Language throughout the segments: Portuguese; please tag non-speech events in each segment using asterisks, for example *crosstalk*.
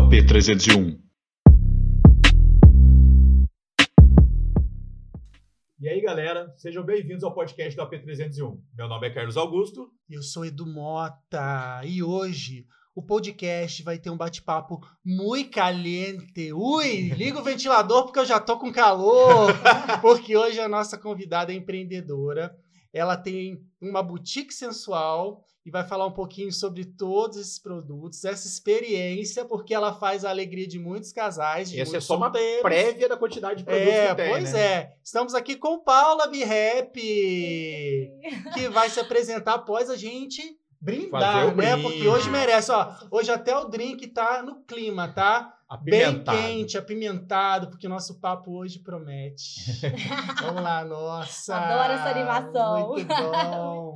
AP301. E aí, galera, sejam bem-vindos ao podcast do AP301. Meu nome é Carlos Augusto. Eu sou Edu Mota e hoje o podcast vai ter um bate-papo muito caliente. Ui, liga o ventilador porque eu já tô com calor. *laughs* Porque hoje a nossa convidada é empreendedora. Ela tem uma boutique sensual e vai falar um pouquinho sobre todos esses produtos, essa experiência, porque ela faz a alegria de muitos casais. De Essa é só uma solteiros. prévia da quantidade de produtos É, que tem, pois né? é. Estamos aqui com Paula Birrep, que vai se apresentar após a gente brindar, Fazer o né? brinde. Porque hoje merece, ó. Hoje até o drink tá no clima, tá? Bem Apimentado. quente, apimentado, porque o nosso papo hoje promete. *laughs* Vamos lá, nossa. Adoro essa animação. Muito bom.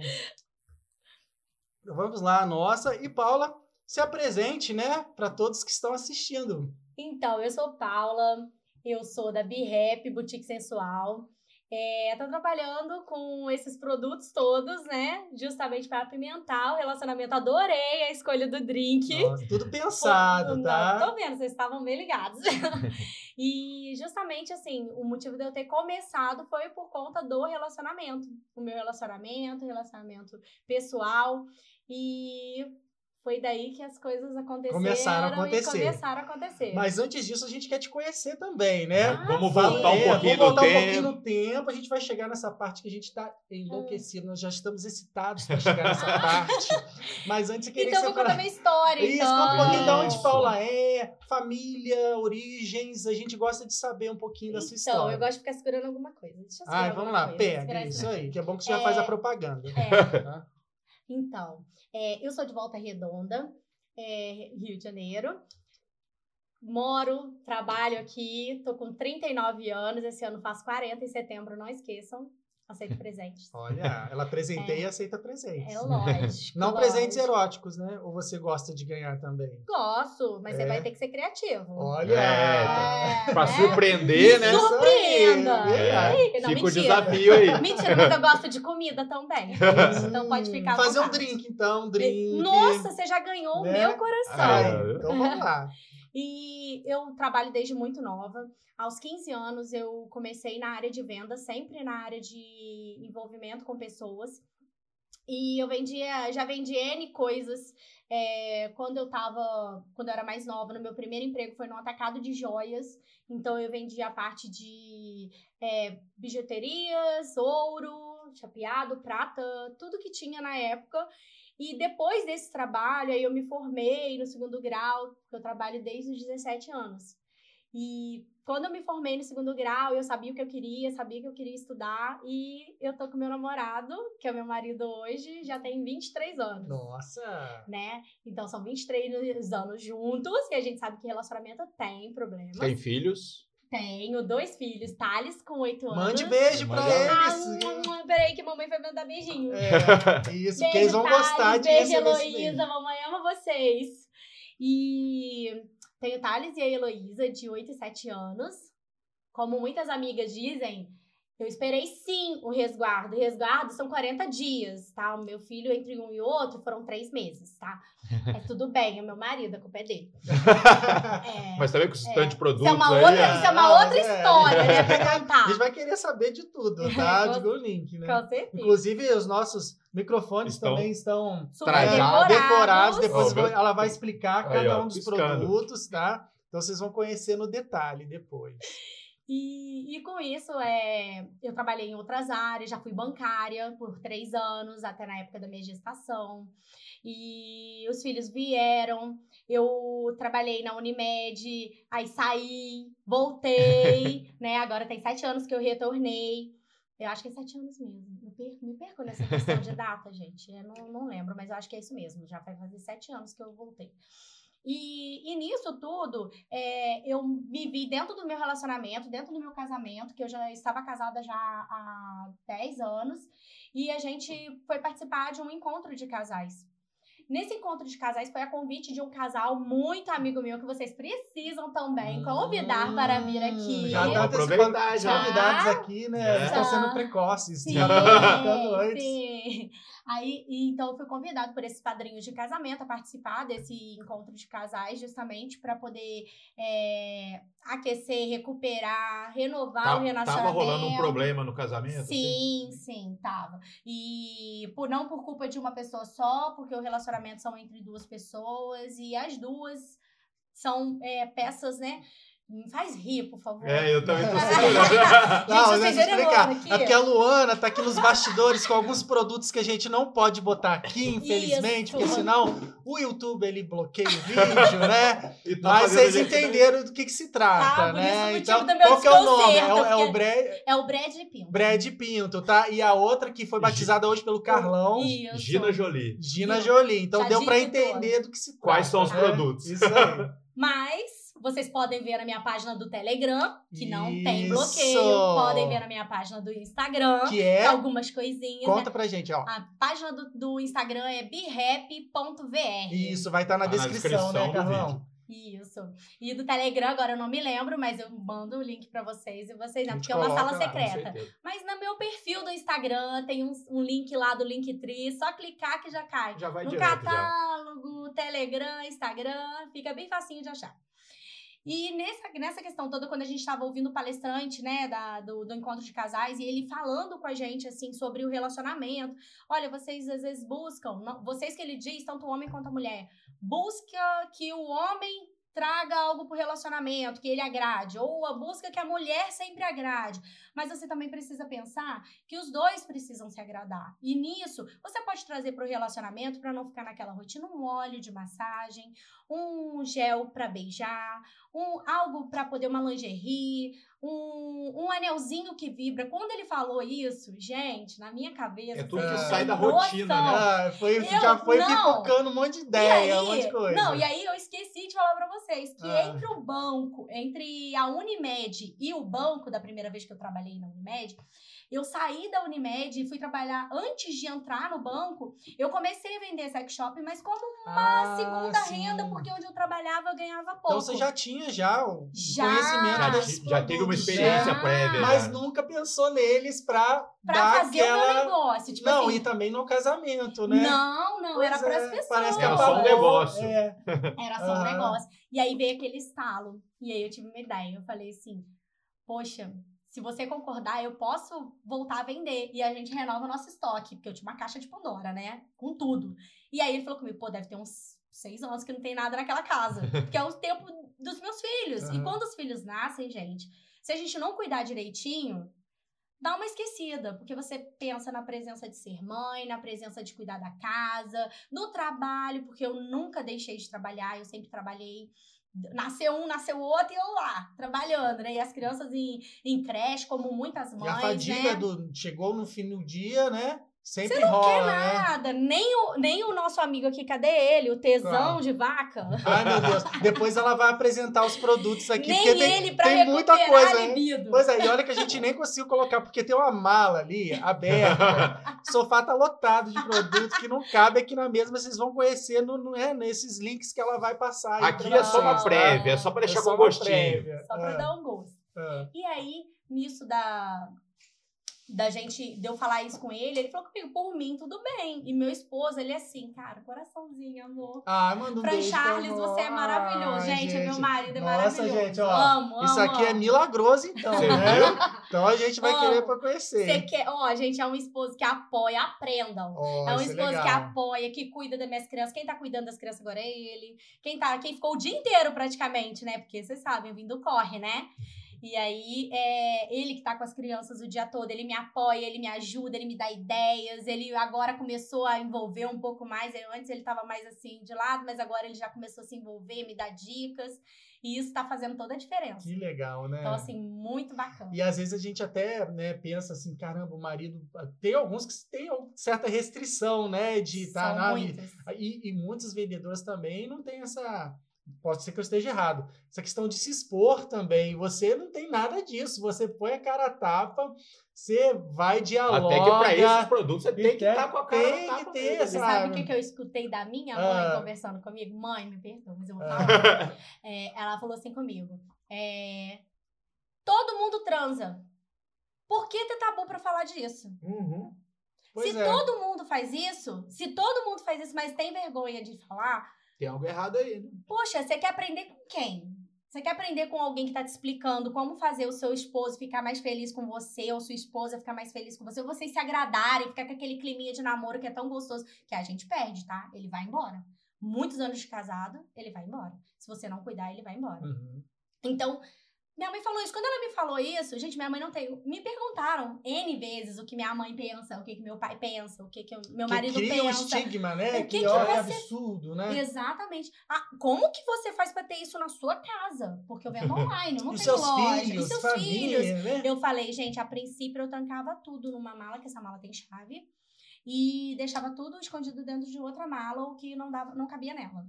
Vamos lá, nossa. E Paula, se apresente, né, para todos que estão assistindo. Então, eu sou Paula, eu sou da B-Rap, Boutique Sensual. É, trabalhando com esses produtos todos, né? Justamente para apimentar o relacionamento. Adorei a escolha do drink. Nossa, tudo pensado, tá? Tô vendo, vocês estavam bem ligados. *laughs* e justamente assim, o motivo de eu ter começado foi por conta do relacionamento. O meu relacionamento, relacionamento pessoal. E foi daí que as coisas aconteceram. Começaram a acontecer. E começaram a acontecer. Mas antes disso, a gente quer te conhecer também, né? Ah, Vamos sim. voltar um É, pouquinho vamos voltar no um pouquinho tempo. no tempo. A gente vai chegar nessa parte que a gente tá enlouquecido. Nós já estamos excitados para chegar nessa parte. Mas antes eu queria Então, que eu você vou contar minha história. Isso, então. conta um pouquinho de onde. Paula é, família, origens. A gente gosta de saber um pouquinho da sua Então, história. eu gosto de ficar segurando alguma coisa. Deixa eu Ai, vamos lá, coisa, pega. Isso aí, que é bom que você já É. faz a propaganda. É. Então, é, eu sou de Volta Redonda, é, Rio de Janeiro. Moro, trabalho aqui, tô com 39 anos, esse ano faço 40 em setembro, não esqueçam. Aceito presentes. Olha, ela presenteia e aceita presentes. É lógico. *laughs* Não lógico. presentes eróticos, né? Ou você gosta de ganhar também? Gosto, mas É. você vai ter que ser criativo. Olha! É, Pra né? surpreender, né? Me surpreenda! Verdade. Ei, não, Fica o mentira. desafio aí. *laughs* Mentira, mas eu gosto de comida também. Então pode ficar Fazer um drink, então, um drink. Nossa, você já ganhou o Né? meu coração. Ah, então vamos lá. E eu trabalho desde muito nova. Aos 15 anos eu comecei na área de venda, sempre na área de envolvimento com pessoas. E eu vendia, já vendi N coisas. É, quando eu tava, quando eu era mais nova, no meu primeiro emprego foi no atacado de joias. Então eu vendia a parte de é, bijuterias, ouro, chapeado, prata, tudo que tinha na época. E depois desse trabalho, aí eu me formei no segundo grau, porque eu trabalho desde os 17 anos. E quando eu me formei no segundo grau, eu sabia o que eu queria, sabia que eu queria estudar. E eu tô com meu namorado, que é o meu marido hoje, já tem 23 anos. Nossa! Né? Então são 23 anos juntos, e a gente sabe que relacionamento tem problemas. Tem filhos? Tenho dois filhos, Thales com 8 anos. Mande beijo pra Ah, eles. hum, peraí que a mamãe vai mandar beijinho. É, *laughs* isso, que eles vão Thales, gostar de beijo, beijo. Heloísa, mamãe ama vocês. E tem o Thales e a Heloísa, de 8 e 7 anos. Como muitas amigas dizem, eu esperei sim o resguardo. O resguardo são 40 dias, tá? O meu filho, entre um e outro, foram três meses, tá? É tudo bem, é meu marido, a culpa é dele. *laughs* É, Mas também com esse É. tanto de produtos isso é uma aí. outra, é- isso é uma outra é. história, né, pra A gente vai querer saber de tudo, *laughs* tá? Com- Diga o link, né? Com certeza. Inclusive, os nossos microfones Estão também estão Super trajados, decorados. Depois meu- ela vai explicar Aí, cada ó, um dos piscando. produtos, tá? Então vocês vão conhecer no detalhe depois. E, e com isso, é, eu trabalhei em outras áreas, já fui bancária por três anos, até na época da minha gestação. E os filhos vieram, eu trabalhei na Unimed, aí saí, voltei, *laughs* né? Agora tem sete anos que eu retornei. Eu acho que é sete anos mesmo. Me perco, me perco nessa questão de data, *laughs* gente. Eu não, não lembro, mas eu acho que é isso mesmo. Já vai fazer sete anos que eu voltei. E, e nisso tudo, é, eu me vi dentro do meu relacionamento, dentro do meu casamento, que eu já estava casada já há 10 anos, e a gente foi participar de um encontro de casais. Nesse encontro de casais foi a convite de um casal muito amigo meu que vocês precisam também convidar para vir aqui. Hum, Já tá. Os já. convidados aqui, né? É. Estão sendo precoces. Sim, Já antes. sim. Aí, então eu fui convidado por esses padrinhos de casamento a participar desse encontro de casais, justamente para poder é, aquecer, recuperar, renovar Tá- o relacionamento. Tava rolando um problema no casamento? assim? Sim, sim, tava. E por não por culpa de uma pessoa só, porque o relacionamento são entre duas pessoas e as duas são é, peças, né? Me faz rir, por favor. É, eu também tô *laughs* Gente, segurando. Não, vocês deixa eu viram explicar. aqui? É porque a Luana tá aqui nos bastidores com alguns produtos que a gente não pode botar aqui, infelizmente, Isso. porque senão o YouTube ele bloqueia o vídeo, né? *laughs* E tá Mas vocês entenderam do que, que se trata, Tá, né? Então, qual que é o nome? É, o- é o Brad, É o Brad Pinto. Brad Pinto, tá? E a outra que foi batizada hoje pelo Carlão, Isso. Gina Jolie. Gina Jolie. Então Já deu pra disse entender do que se trata. Quais são os né? produtos? Isso aí. Mas vocês podem ver na minha página do Telegram, que não tem bloqueio. Podem ver na minha página do Instagram. Que é. Algumas coisinhas. Conta né? pra gente, ó. A página do, do Instagram é birrap.vr. Isso, vai estar na, Tá na descrição, descrição né, do Carlão? Isso. E do Telegram, agora eu não me lembro, mas eu mando o link pra vocês e vocês A não, porque é uma sala lá, secreta. Mas no meu perfil do Instagram tem um, um link lá do Linktree, só clicar que já cai. Já vai no direto já. catálogo, Telegram, Instagram, fica bem facinho de achar. E nessa, nessa questão toda, quando a gente estava ouvindo o palestrante, né, da, do, do encontro de casais, e ele falando com a gente, assim, sobre o relacionamento. Olha, vocês às vezes buscam, não- vocês que ele diz, tanto o homem quanto a mulher, busca que o homem traga algo pro relacionamento, que ele agrade, ou a busca que a mulher sempre agrade. Mas você também precisa pensar que os dois precisam se agradar. E nisso, você pode trazer pro relacionamento para não ficar naquela rotina um óleo de massagem, um gel para beijar, um algo para poder uma lingerie, um, um anelzinho que vibra. Quando ele falou isso, gente, na minha cabeça, É tudo que sai da rotina, noção. né? Ah, foi, Eu- já foi não. pipocando um monte de ideia, aí, um monte de coisa. Não, e aí eu esqueci de falar pra vocês que Ah. entre o banco, entre a Unimed e o banco, da primeira vez que eu trabalhei na Unimed, eu saí da Unimed e fui trabalhar antes de entrar no banco. Eu comecei a vender sex shop, mas como uma Ah, segunda sim. renda, porque onde eu trabalhava eu ganhava pouco. Então você já tinha já o Já. conhecimento Já, desses já teve uma experiência Já. prévia. Mas já. nunca pensou neles pra, pra dar fazer o meu aquela... negócio. Tipo não, assim, e também no casamento, né? Não, não, era Pois para é, as pessoas. Parece que Era é só um negócio. É. *laughs* Era só um negócio. E aí veio aquele estalo. E aí eu tive uma ideia. Eu falei assim: Poxa, se você concordar, eu posso voltar a vender. E a gente renova o nosso estoque. Porque eu tinha uma caixa de Pandora, né? Com tudo. E aí ele falou comigo: Pô, deve ter uns seis anos que não tem nada naquela casa. *laughs* Porque é o tempo dos meus filhos. E Aham. quando os filhos nascem, gente, se a gente não cuidar direitinho. Dá uma esquecida, porque você pensa na presença de ser mãe, na presença de cuidar da casa, no trabalho, porque eu nunca deixei de trabalhar, eu sempre trabalhei. Nasceu um, nasceu outro e eu lá, trabalhando, né? E as crianças em, em creche, como muitas E mães, a fadiga né? do chegou no fim do dia, né? Sempre Você não rola, quer né? nada, nem o, nem o nosso amigo aqui, cadê ele? O tesão Qual? de vaca. Ai, meu Deus. Depois ela vai apresentar os produtos aqui, nem porque tem, ele pra tem muita coisa, libido. Pois é, e olha que a gente nem conseguiu colocar, porque tem uma mala ali aberta. o sofá tá lotado de produto que não cabe aqui na mesa, mas vocês vão conhecer no, no- é, nesses links que ela vai passar. aí Aqui pra é só uma tá? prévia, é só pra É deixar só com gostinho. prévia. Só pra Ah, dar um gosto. ah. E aí, nisso da, da gente, de eu falar isso com ele, ele falou comigo, por mim, tudo bem. E meu esposo, ele é assim, cara, coraçãozinho, amor. Ah, manda um Fran beijo. Charles, amor. você é maravilhoso. Ai, gente, meu marido é Nossa, maravilhoso. gente, ó, amo, amo. Isso aqui é milagroso, então, Você né? viu? Então a gente vai Amo. querer pra conhecer. Você quer, ó, gente, é um esposo que apoia, aprendam. Ó, É um isso esposo que legal. apoia, que cuida das minhas crianças. Quem tá cuidando das crianças agora é ele. Quem, tá, quem ficou o dia inteiro praticamente, né? Porque vocês sabem, eu vim do corre, né? E aí, é ele que tá com as crianças o dia todo, ele me apoia, ele me ajuda, ele me dá ideias. Ele agora começou a envolver um pouco mais. Eu- Antes ele tava mais assim de lado, mas agora ele já começou a se envolver, me dar dicas. E isso tá fazendo toda a diferença. Que legal, né? Então, assim, muito bacana. E às vezes a gente até né, pensa assim, caramba, o marido. Tem alguns que têm certa restrição, né? De estar São na. muitas. E, e muitos vendedores também não tem essa. Pode ser que eu esteja errado. Essa questão de se expor também. Você não tem nada disso. Você põe a cara a tapa, você vai dialoga. Até que pra esses produtos você tem que estar com a cara tem que tapa ter mesmo. essa- Sabe o Sabe? que, que eu escutei da minha mãe Ah. conversando comigo? Mãe, me perdoa, mas eu vou Ah. falar. É, ela falou assim comigo: é, Todo mundo transa. Por que ter tabu pra falar disso? Uhum. Pois se é. todo mundo faz isso, se todo mundo faz isso, mas tem vergonha de falar, Tem algo errado aí, né? poxa, você quer aprender com quem? Você quer aprender com alguém que tá te explicando como fazer o seu esposo ficar mais feliz com você, ou sua esposa ficar mais feliz com você, ou vocês se agradarem, ficar com aquele climinha de namoro que é tão gostoso, que a gente perde, tá? Ele vai embora. Muitos anos de casado, ele vai embora. Se você não cuidar, ele vai embora. Uhum. Então, minha mãe falou isso. Quando ela me falou isso, gente, minha mãe não tem. Me perguntaram N vezes o que minha mãe pensa, o que, que meu pai pensa, o que, que meu Que marido um pensa. estigma, né? O que que, que ó, é você- absurdo, né? Exatamente. Ah, como que você faz pra ter isso na sua casa? Porque eu vendo *laughs* online, eu não tenho seus loja. filhos, e seus família, filhos. né? Eu falei, gente, a princípio eu trancava tudo numa mala, que essa mala tem chave, e deixava tudo escondido dentro de outra mala, o que não dava, não cabia nela.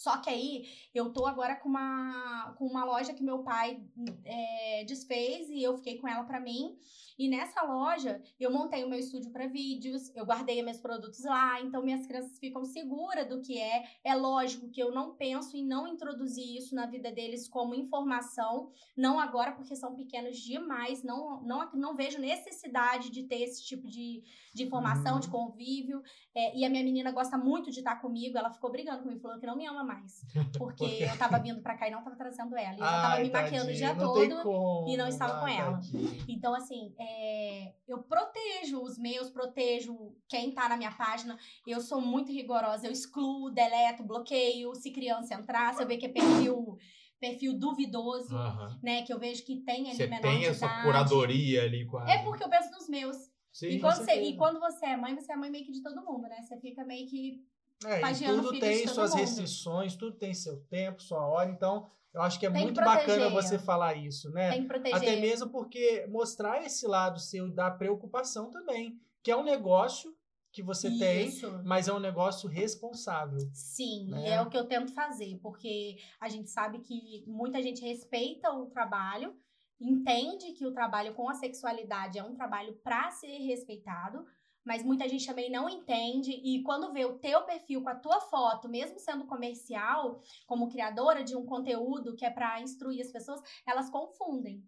Só que aí eu tô agora com uma, com uma loja que meu pai é, desfez e eu fiquei com ela pra mim. E nessa loja eu montei o meu estúdio pra vídeos, eu guardei meus produtos lá, então minhas crianças ficam seguras do que é. É lógico que eu não penso em não introduzir isso na vida deles como informação, não agora porque são pequenos demais, não, não, não vejo necessidade de ter esse tipo de, de informação, Uhum. de convívio. É, e a minha menina gosta muito de estar comigo, ela ficou brigando comigo, falou que não me ama mais. *laughs* Porque eu tava vindo pra cá e não tava trazendo ela. E eu Ai, tava me maquiando o dia todo. como, e não estava com ela. tadinha. Então, assim, é, eu protejo os meus, protejo quem tá na minha página. Eu sou muito rigorosa. Eu excluo, deleto, bloqueio. Se criança entrar, se eu ver que é perfil, perfil duvidoso, Aham. né? Que eu vejo que tem ali Você menor tem essa idade. curadoria ali com a... É porque eu penso nos meus. Sim, E quando, você, e quando você é mãe, você é mãe meio que de todo mundo, né? Você fica meio que. É, e tudo tem suas mundo. restrições, tudo tem seu tempo, sua hora, então eu acho que é Tem que muito bacana você falar isso, né? Tem que proteger. Até mesmo porque mostrar esse lado seu da preocupação também, que é um negócio que você tem, Isso. mas é um negócio responsável. Sim, né? e é o que eu tento fazer, porque a gente sabe que muita gente respeita o trabalho, entende que o trabalho com a sexualidade é um trabalho para ser respeitado, mas muita gente também não entende e quando vê o teu perfil com a tua foto, mesmo sendo comercial, como criadora de um conteúdo que é para instruir as pessoas, elas confundem.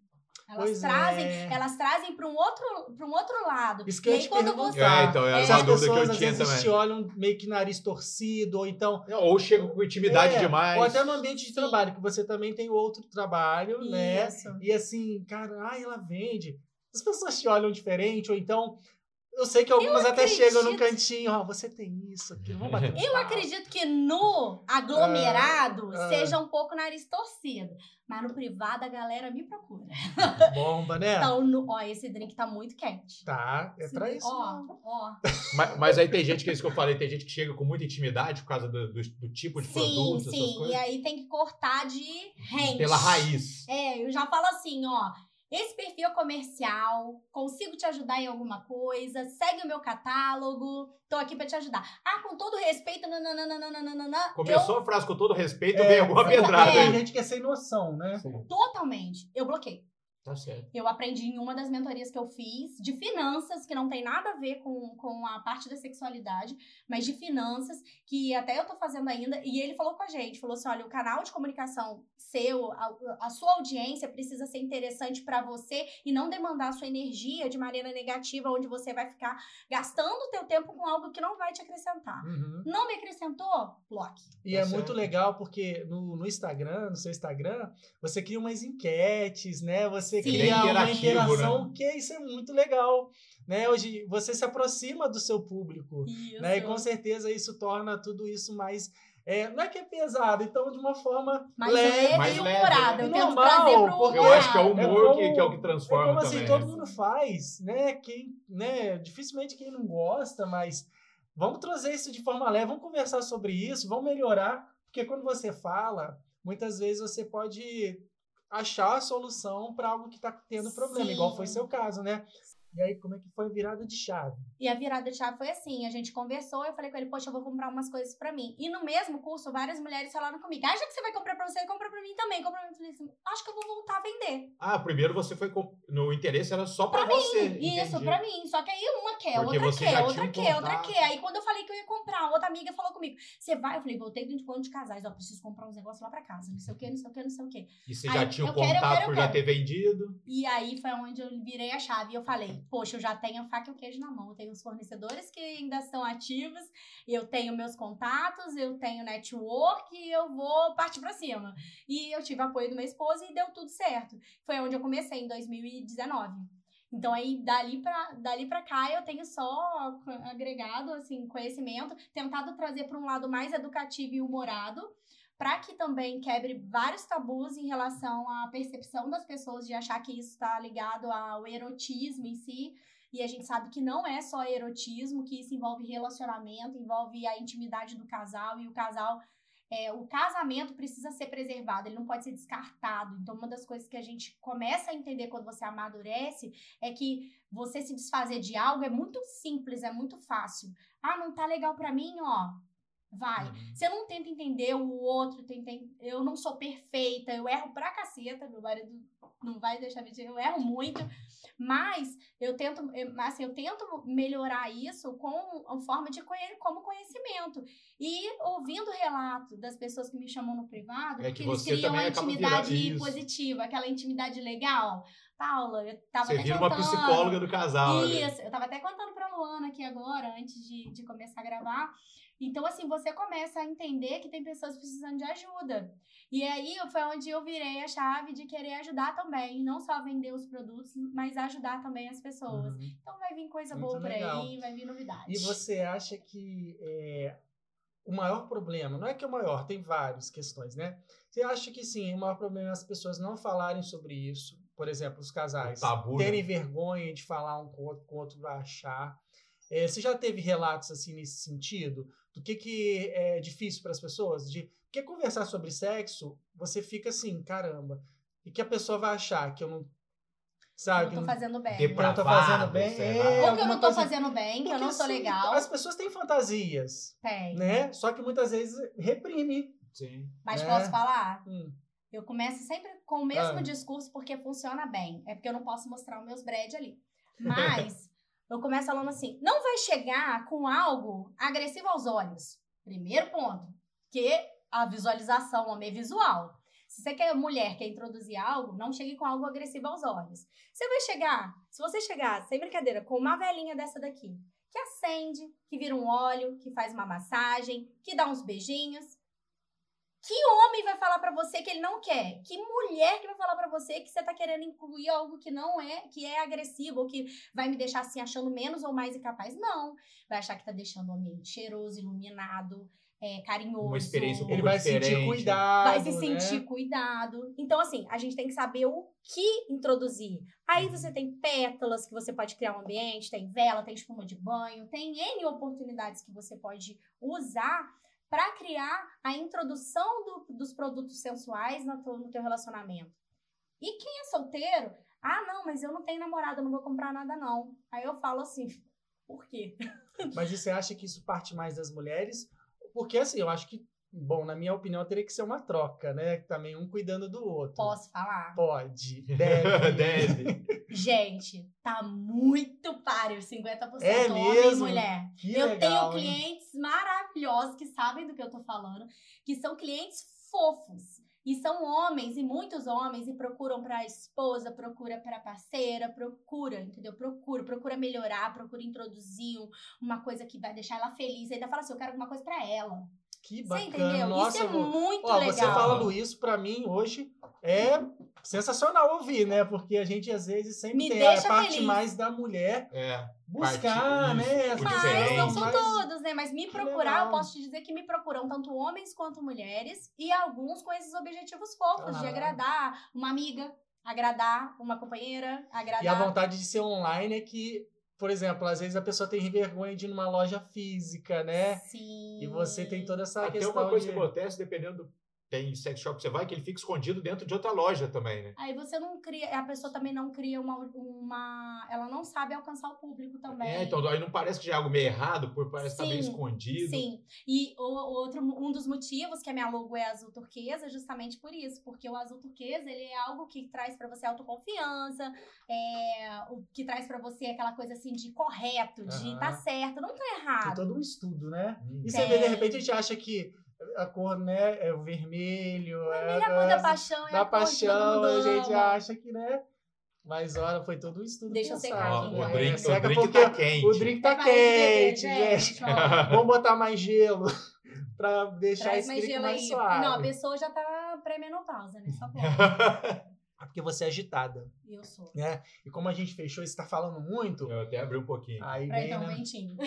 Elas Pois trazem, é. elas trazem para um outro para um outro lado. Isso que e aí te quando você É, então, era É. uma As dúvida que pessoas eu às tinha vezes também. te olham meio que nariz torcido, ou então Ou chega com intimidade É, demais. Ou até no ambiente de Sim. trabalho, que você também tem outro trabalho, né? Isso. E assim, cara, ai, ela vende. As pessoas te olham diferente, ou então. Eu sei que algumas até acredito. chegam no cantinho, ó, você tem isso aqui, vamos bater Eu acredito que no aglomerado Ah, ah. seja um pouco nariz torcido. Mas no privado a galera me procura. *laughs* Bomba, né? Então, no- ó, esse drink tá muito quente. Tá, é Esse pra drink- isso. Ó, ó. *laughs* Mas, mas aí tem gente que é isso que eu falei, tem gente que chega com muita intimidade por causa do, do, do tipo de Sim, produto, essas sim. E aí tem que cortar de rente. Pela raiz. É, eu já falo assim, ó. Esse perfil é comercial, consigo te ajudar em alguma coisa, segue o meu catálogo, tô aqui pra te ajudar. Ah, com todo respeito, nananana, Começou a frase com todo respeito, É, vem alguma é, pedrada Tem aí. gente que é sem noção, né? eu totalmente, eu bloqueei. Tá certo. Eu aprendi em uma das mentorias que eu fiz de finanças, que não tem nada a ver com, com a parte da sexualidade, mas de finanças, que até eu tô fazendo ainda. E ele falou com a gente: falou assim: olha, o canal de comunicação seu, a, a sua audiência precisa ser interessante para você e não demandar a sua energia de maneira negativa, onde você vai ficar gastando o teu tempo com algo que não vai te acrescentar. Uhum. Não me acrescentou? Bloque. E Tá é certo. muito legal porque no, no Instagram, no seu Instagram, você cria umas enquetes, né? Você Sim. cria É uma interativo, interação, né? que isso é muito legal. Né? Hoje você se aproxima do seu público. Isso. Né? E com certeza isso torna tudo isso mais. é, não é que é pesado, então de uma forma mais leve. leve, mais e leve. humorada. Eu E tento normal, trazer pro porque Eu acho que é o humor É que, que é o que É transforma como também. assim, todo mundo faz, né? Quem, né? Dificilmente quem não gosta, mas vamos trazer isso de forma leve, vamos conversar sobre isso, vamos melhorar, porque quando você fala, muitas vezes você pode achar a solução para algo que está tendo problema, Sim. igual foi seu caso, né? E aí, como é que foi a virada de chave? E a virada de chave foi assim: a gente conversou, eu falei com ele, poxa, eu vou comprar umas coisas pra mim. E no mesmo curso, várias mulheres falaram comigo: ah, já que você vai comprar pra você, compra pra mim também. Compra pra mim. Eu falei assim: acho que eu vou voltar a vender. Ah, primeiro você foi. com- No interesse era só pra, Pra você. Isso, entendi. pra mim. Só que aí uma quer, Porque outra quer, outra quer, outra contato. quer. Aí quando eu falei que eu ia comprar, outra amiga falou comigo: você vai? Eu falei: voltei de encontro de casais, ó, preciso comprar uns negócios lá pra casa. Não sei o que, não sei o que, não sei o que. E você Aí, já tinha o eu quero, eu contato quero, eu por já quero. ter vendido. E aí foi onde eu virei a chave e eu falei: poxa, eu já tenho a faca e o queijo na mão. Eu tenho os fornecedores que ainda estão ativos, eu tenho meus contatos, eu tenho network e eu vou partir para cima. E eu tive apoio do meu esposo e deu tudo certo. Foi onde eu comecei em 2019. Então aí dali para dali para cá eu tenho só agregado assim conhecimento, tentado trazer para um lado mais educativo e humorado, para que também quebre vários tabus em relação à percepção das pessoas de achar que isso está ligado ao erotismo em si. E a gente sabe que não é só erotismo, que isso envolve relacionamento, envolve a intimidade do casal e o casal é, o casamento precisa ser preservado, ele não pode ser descartado. Então, uma das coisas que a gente começa a entender quando você amadurece é que você se desfazer de algo é muito simples, é muito fácil. Ah, não tá legal para mim, ó. Vai. Uhum. Você não tenta entender o outro, tenta, eu não sou perfeita, eu erro pra caceta, meu marido não vai deixar mentir, eu erro muito, mas eu tento, assim, eu tento melhorar isso com a forma de como conhecimento. E ouvindo relato das pessoas que me chamam no privado, é que, eles criam uma intimidade positiva, aquela intimidade legal. Paula, eu tava Você até vira contando. uma psicóloga do casal. Isso, né? eu tava até contando pra Luana aqui agora, antes de, de começar a gravar. Então, assim, você começa a entender que tem pessoas precisando de ajuda. E aí foi onde eu virei a chave de querer ajudar também. Não só vender os produtos, mas ajudar também as pessoas. Uhum. Então vai vir coisa Muito boa por legal. aí, vai vir novidade. E você acha que é, o maior problema, não é que é o maior, tem várias questões, né? Você acha que sim, o maior problema é as pessoas não falarem sobre isso? Por exemplo, os casais tabu, terem né? vergonha de falar um com o outro, com o outro vai achar. É, você já teve relatos assim nesse sentido? Do que, que é difícil para as pessoas? De porque conversar sobre sexo, você fica assim, caramba. E que a pessoa vai achar que eu não. Sabe? Que eu não tô fazendo bem. Que eu não tô fazendo bem. É, Ou que eu não tô coisa... fazendo bem, que eu não sou assim, legal. As pessoas têm fantasias. Tem. Né? Só que muitas vezes reprime. Sim. Mas né? posso falar? Hum. Eu começo sempre com o mesmo ah. discurso porque funciona bem. É porque eu não posso mostrar os meus bread ali. Mas eu começo falando assim: não vai chegar com algo agressivo aos olhos. Primeiro ponto. Que a visualização, homem é visual. Se você quer mulher, quer introduzir algo, não chegue com algo agressivo aos olhos. Você vai chegar, se você chegar, sem brincadeira, com uma velhinha dessa daqui, que acende, que vira um óleo, que faz uma massagem, que dá uns beijinhos, que homem vai falar para você que ele não quer? Que mulher que vai falar para você que você tá querendo incluir algo que não é, que é agressivo ou que vai me deixar assim achando menos ou mais incapaz? Não. Vai achar que tá deixando o ambiente cheiroso, iluminado, é, carinhoso. Uma experiência um pouco Ele vai diferente. sentir cuidado. Vai se sentir né? cuidado. Então, assim, a gente tem que saber o que introduzir. Aí você tem pétalas que você pode criar um ambiente, tem vela, tem espuma de banho, tem N oportunidades que você pode usar para criar a introdução do, dos produtos sensuais no teu, no teu relacionamento. E quem é solteiro, ah, não, mas eu não tenho namorado, eu não vou comprar nada, não. Aí eu falo assim, *laughs* por quê? Mas e você acha que isso parte mais das mulheres? Porque assim, eu acho que Bom, na minha opinião, teria que ser uma troca, né? Também um cuidando do outro. Posso falar? Pode. *laughs* Deve. Deve. Gente, tá muito páreo, 50% é homem mesmo? e mulher. Que eu legal, tenho clientes hein? Maravilhosos que sabem do que eu tô falando, que são clientes fofos. E são homens, e muitos homens, e procuram para esposa, procura para parceira, procura, entendeu? Procura, procura melhorar, procura introduzir uma coisa que vai deixar ela feliz. Ainda fala assim: eu quero alguma coisa para ela. Que bacana. Você entendeu? Nossa, isso é muito ó, legal. Você falando isso, para mim, hoje, é sensacional ouvir, né? Porque a gente, às vezes, sempre Me tem a parte feliz. mais da mulher é, buscar, né? Mas não são mas... todos, né? Mas me procurar, eu posso te dizer que me procuram tanto homens quanto mulheres e alguns com esses objetivos fofos, ah. de agradar uma amiga, agradar uma companheira, agradar... E a vontade de ser online é que por exemplo, às vezes a pessoa tem vergonha de ir numa loja física, né? Sim. E você tem toda essa Até questão uma coisa de... que acontece, dependendo tem sex shop você vai, que ele fica escondido dentro de outra loja também, né? Aí você não cria, a pessoa também não cria uma, uma ela não sabe alcançar o público também. É, então aí não parece que já é algo meio errado, por parece estar meio escondido. Sim, e o, outro, um dos motivos que a minha logo é azul turquesa é justamente por isso, porque o azul turquesa, ele é algo que traz para você autoconfiança, é, o que traz para você aquela coisa assim de correto, de uhum. tá certo, não tá errado. Tem todo um estudo, né? Hum. E você vê, de repente, a gente acha que a cor, né, é o vermelho. Vermelho é a cor da paixão, é da a paixão, cor a gente acha que, né? Mas olha, foi todo um estudo Deixa eu pensado, secar aqui, né? o então. drink, Seca o drink porque tá quente. o drink tá Vai beber, quente, gente. ó. *laughs* Vamos botar mais gelo *laughs* pra deixar Traz esse drink mais aí. suave. Não, a pessoa já tá pré-menopausa nessa porra. *laughs* Porque você é agitada, Eu sou. né? E como a gente fechou e você tá falando muito, Eu até abri um pouquinho. aí Pra vem, então, né? ventinho.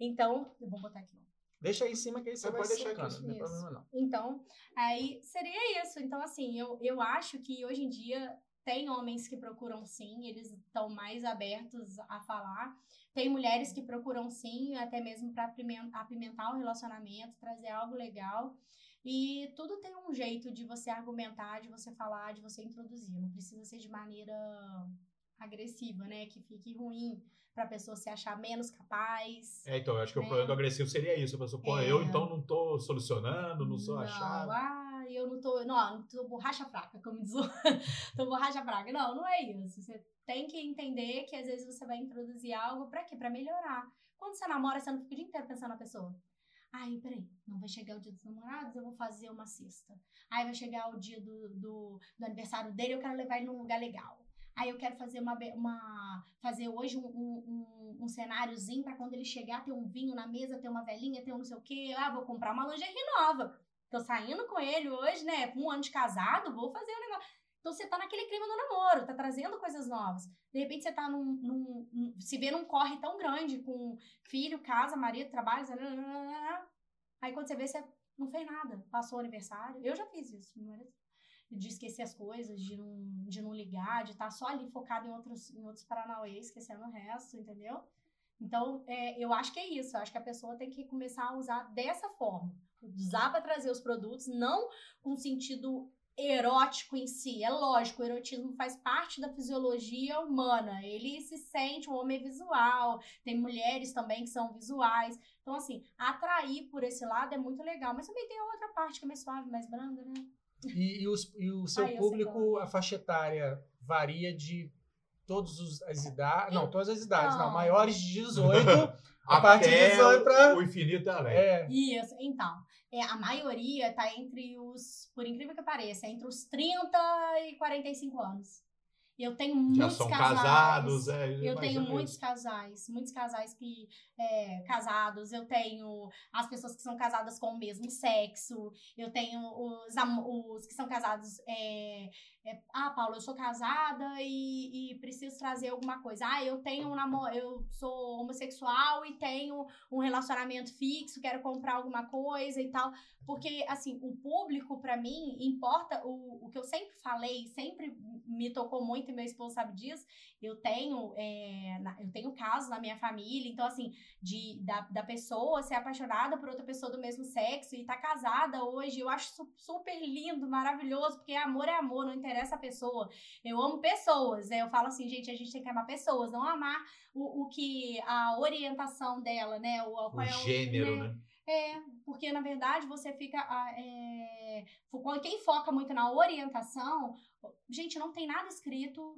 Então, eu vou botar aqui. Deixa aí em cima que aí você Você vai pode deixar aqui, não tem isso. problema não. Então, aí seria isso. Então, assim, eu, eu acho que hoje em dia tem homens que procuram sim, eles estão mais abertos a falar. Tem mulheres que procuram sim, até mesmo para apimentar o relacionamento, trazer algo legal. E tudo tem um jeito de você argumentar, de você falar, de você introduzir. Não precisa ser de maneira agressiva, né? Que fique ruim pra pessoa se achar menos capaz. É, então, eu acho que o É. problema do agressivo seria isso. A pessoa, pô, É. eu então não tô solucionando, não sou a chave. ah, eu não tô. Não, não tô borracha fraca, como diz o. *laughs* tô borracha fraca. Não, não é isso. Você tem que entender que às vezes você vai introduzir algo pra quê? Pra melhorar. Quando você namora, você não fica o dia inteiro pensando na pessoa. Ai, peraí, não vai chegar o dia dos namorados, eu vou fazer uma cesta. Aí vai chegar o dia do, do, do aniversário dele, eu quero levar ele num lugar legal. Aí eu quero fazer uma, uma fazer hoje um, um, um, um cenáriozinho pra quando ele chegar, ter um vinho na mesa, ter uma velhinha, ter um não sei o quê. Ah, vou comprar uma lingerie nova. Tô saindo com ele hoje, né? Um ano de casado, vou fazer o negócio. Então você tá naquele clima do namoro, tá trazendo coisas novas. De repente você tá num, num- num- se vê num corre tão grande com filho, casa, marido, trabalho, aí quando você vê, você não fez nada. Passou o aniversário. Eu já fiz isso, meu marido. De esquecer as coisas, de não, de não ligar, de estar só ali focado em outros, em outros paranauê, esquecendo o resto, entendeu? Então, é, eu acho que é isso. Eu acho que a pessoa tem que começar a usar dessa forma. Usar para trazer os produtos, não com sentido erótico em si. É lógico, o erotismo faz parte da fisiologia humana. Ele se sente, o homem é visual, tem mulheres também que são visuais. Então, assim, atrair por esse lado é muito legal. Mas também tem a outra parte que é mais suave, mais branda, né? E, e os- e o seu Ah, público, é. a faixa etária varia de todas os- as idades. Não, todas as idades, não. Então. Maiores de 18, *laughs* a partir de 18 pra. o infinito é além. É. Isso, então. É, a maioria tá entre os, por incrível que pareça, entre os 30 e 45 anos. Eu tenho Já muitos são casais. casados, é. Eu tenho isso. muitos casais, muitos casais que é, casados. Eu tenho as pessoas que são casadas com o mesmo sexo. Eu tenho os, os que são casados. é, é, ah, Paulo, eu sou casada e, e preciso trazer alguma coisa. Ah, eu tenho um namoro, eu sou homossexual e tenho um relacionamento fixo, quero comprar alguma coisa e tal. Porque, assim, o público, pra mim, importa. O, o que eu sempre falei, sempre me tocou muito, e meu esposo sabe disso. Eu tenho, é, eu tenho casos na minha família, então, assim, de, da, da pessoa ser apaixonada por outra pessoa do mesmo sexo e tá casada hoje, eu acho su- super lindo, maravilhoso, porque amor é amor, não interessa a pessoa. Eu amo pessoas, né? Eu falo assim, gente, a gente tem que amar pessoas, não amar o, o que a orientação dela, né? O, qual O é gênero, né? é, porque na verdade você fica. é, quem foca muito na orientação, gente, não tem nada escrito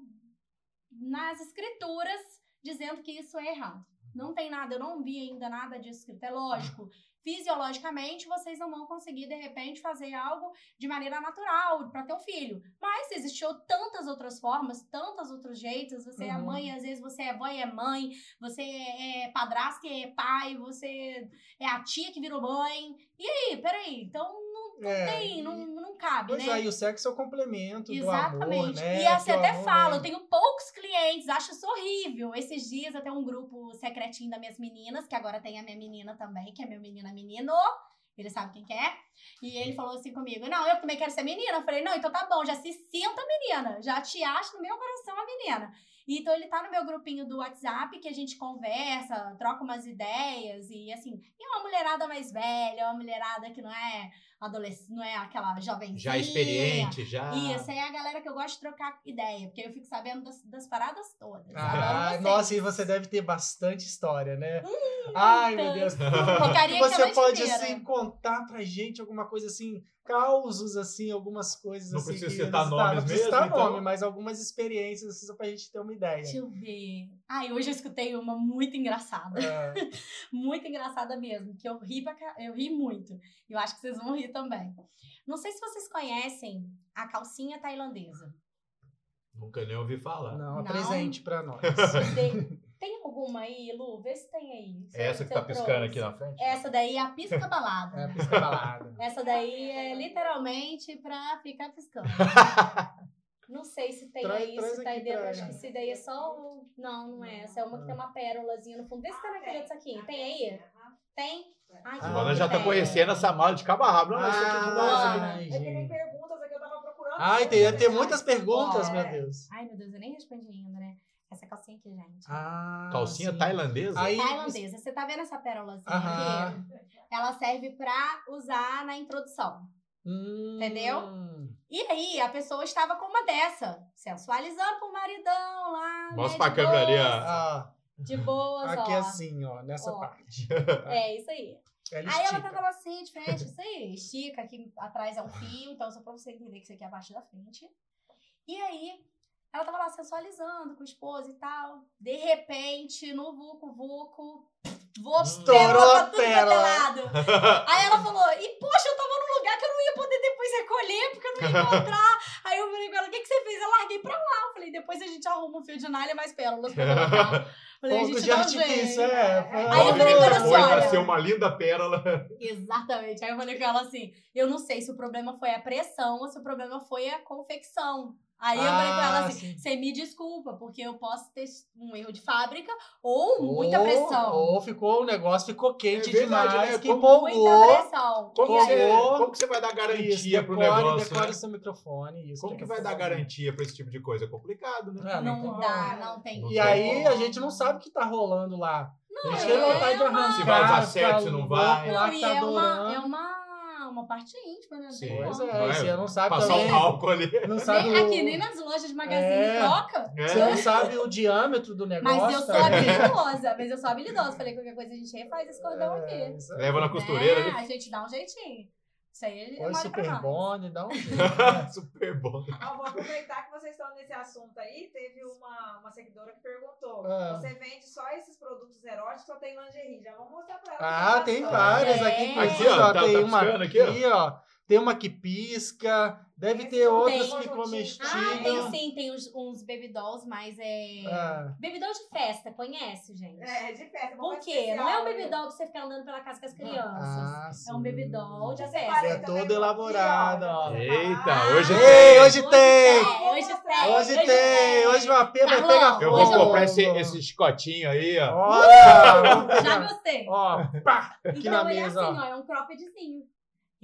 nas escrituras dizendo que isso é errado. Não tem nada, eu não vi ainda nada disso escrito. É lógico. Fisiologicamente, vocês não vão conseguir, de repente, fazer algo de maneira natural para ter um filho. Mas existiu tantas outras formas, tantos outros jeitos. Você é Uhum. mãe, às vezes você é avó e é mãe. Você é padrasto e é pai. Você é a tia que virou mãe. E aí, peraí, então não É, tem, não, não cabe, Pois né? é, e o sexo é o complemento do Exatamente. amor, né? E assim, Que o até falo, é- eu tenho poucos clientes, acho isso horrível. Esses dias até um grupo secretinho das minhas meninas, que agora tem a minha menina também, que é meu menina menino. Ele sabe quem que é. E ele falou assim comigo: Não, eu também quero ser menina. Eu falei: Não, então tá bom, já se sinta menina. Já te acho no meu coração a menina. E, Então ele tá no meu grupinho do WhatsApp, que a gente conversa, troca umas ideias. E assim, e uma mulherada mais velha, uma mulherada que não é adolescente, não é aquela jovenzinha. Já experiente, já. Isso, aí é a galera que eu gosto de trocar ideia, porque eu fico sabendo das, das paradas todas. Ah, nossa, e você deve ter bastante história, né? Ai, meu Deus. Você pode, inteira. assim, contar pra gente alguma coisa assim, causos, assim, algumas coisas Não assim. precisa que citar nomes Não precisa mesmo, citar então? nome, mas algumas experiências, assim, só pra gente ter uma ideia. Deixa eu ver. Ai, hoje eu escutei uma muito engraçada. Ah, *laughs* muito engraçada mesmo, que eu ri, pra, eu ri muito. Eu acho que vocês vão rir também. Não sei se vocês conhecem a calcinha tailandesa. Nunca nem ouvi falar. Não, Não. apresente pra nós. *laughs* tem alguma aí, Lu? Vê se tem aí. É essa que tá piscando aqui na frente? Essa daí é a pisca balada. É, pisca balada. *laughs* Essa daí é literalmente pra ficar piscando. *laughs* Não sei se tem Traz- aí, traz se tá aí aqui dentro. Acho que esse daí é só o. Não, não é. Essa é uma que tem uma pérolazinha no fundo. Vê se tá naquele outro saquinho. Tem aí? Tem? Ai, que Ah, que já tá tem. conhecendo essa mala de cabo a rabo. Não, aqui dá, isso aqui não. Ai, É que tem perguntas aqui, eu tava procurando. Ai, tem, deve ter muitas perguntas, É. meu Deus. Ai, meu Deus, eu nem respondi ainda, né? Essa calcinha aqui, gente. Ah, Calcinha sim. tailandesa? Aí, Tailandesa. Você tá vendo essa pérolazinha Aham. aqui? Ela serve pra usar na introdução. Hum. Entendeu? E aí, a pessoa estava com uma dessa, sensualizando pro maridão lá. Mostra né, pra de câmera ali, boas, ó. Ah, De boas, aqui ó. assim, ó, nessa Ó. parte. É, *laughs* isso aí. Ela Aí ela estica. tá com ela assim, de frente, isso aí. Estica, aqui atrás é um fio, então só pra você entender que isso aqui é a parte da frente. E aí, ela tava lá sensualizando com o esposo e tal. De repente, no Vucu Vucu, vou Estourou pérola a pra tudo é lado. *laughs* Aí ela falou, e poxa, eu tava num lugar que eu não ia poder depois recolher, porque eu não ia encontrar. Aí eu falei com ela, o que, que você fez? Eu larguei pra lá. Eu falei, depois a gente arruma um fio de nalha e mais pérolas pra colocar. Falei, a Fogo gente de um artifício, jeito. é. Aí eu falei com ela assim, Depois olha- vai ser uma linda pérola. Exatamente. Aí eu falei com ela assim: eu não sei se o problema foi a pressão ou se o problema foi a confecção. Aí eu falei com ela Ah, assim: sim. você me desculpa, porque eu posso ter um erro de fábrica ou muita Ou- pressão. Ou ficou, o negócio ficou quente É verdade, demais, né? que Como- Muita empolgou. pressão. Como, que aí- você, como que você vai dar garantia Isso, pro decore, negócio? decore né? seu microfone. Isso, Como que tem vai dar garantia pra esse tipo de coisa? É complicado, né? É, não tem dá, não tem. Não E tem aí a gente não sabe o que tá rolando lá. Não, a gente tem vontade de é uma- arrancar. Se vai ficar certo, se não vai. Lá Não, e tá é uma, é uma, uma parte íntima, né? Sim. Pois é, é? você não sabe Passar também. um álcool ali. Não sabe Nem o- aqui, nem nas lojas de magazine É. troca. Você não sabe o diâmetro do negócio. Mas eu sou também. habilidosa, mas eu sou habilidosa. Falei, qualquer coisa a gente refaz esse cordão É, aqui. Leva na costureira É, ali. a gente dá um jeitinho. Isso aí manda pra super dá um *laughs* jeito. né? *laughs* Super bom. Ó, vou aproveitar que vocês estão nesse assunto aí. Teve uma, uma seguidora que perguntou: Ah. você vende só esses produtos eróticos ou tem lingerie? Já vamos mostrar pra ela. Ah, tem várias É. aqui. Aqui, ó, tá- tem tá uma aqui, aqui, ó. Tem uma que pisca. Deve Esse ter outras tem. que comestível. Ah, tem sim, tem uns, uns baby dolls, mas é. Ah. Baby doll de festa, conhece, gente? É, de festa. Por quê? Não é um baby doll que você fica andando pela casa com as crianças. Ah, é um baby doll de Já festa. É todo elaborado, ó. Eita, hoje Ei, tem. hoje tem! Hoje tem! Hoje tem! Hoje o AP vai Carlão, pegar Eu fogo. vou comprar esse, esse chicotinho aí, ó. Olha! Já gostei. Ó, pá, aqui então na ele é mesa, assim, ó. ó, é um croppedzinho.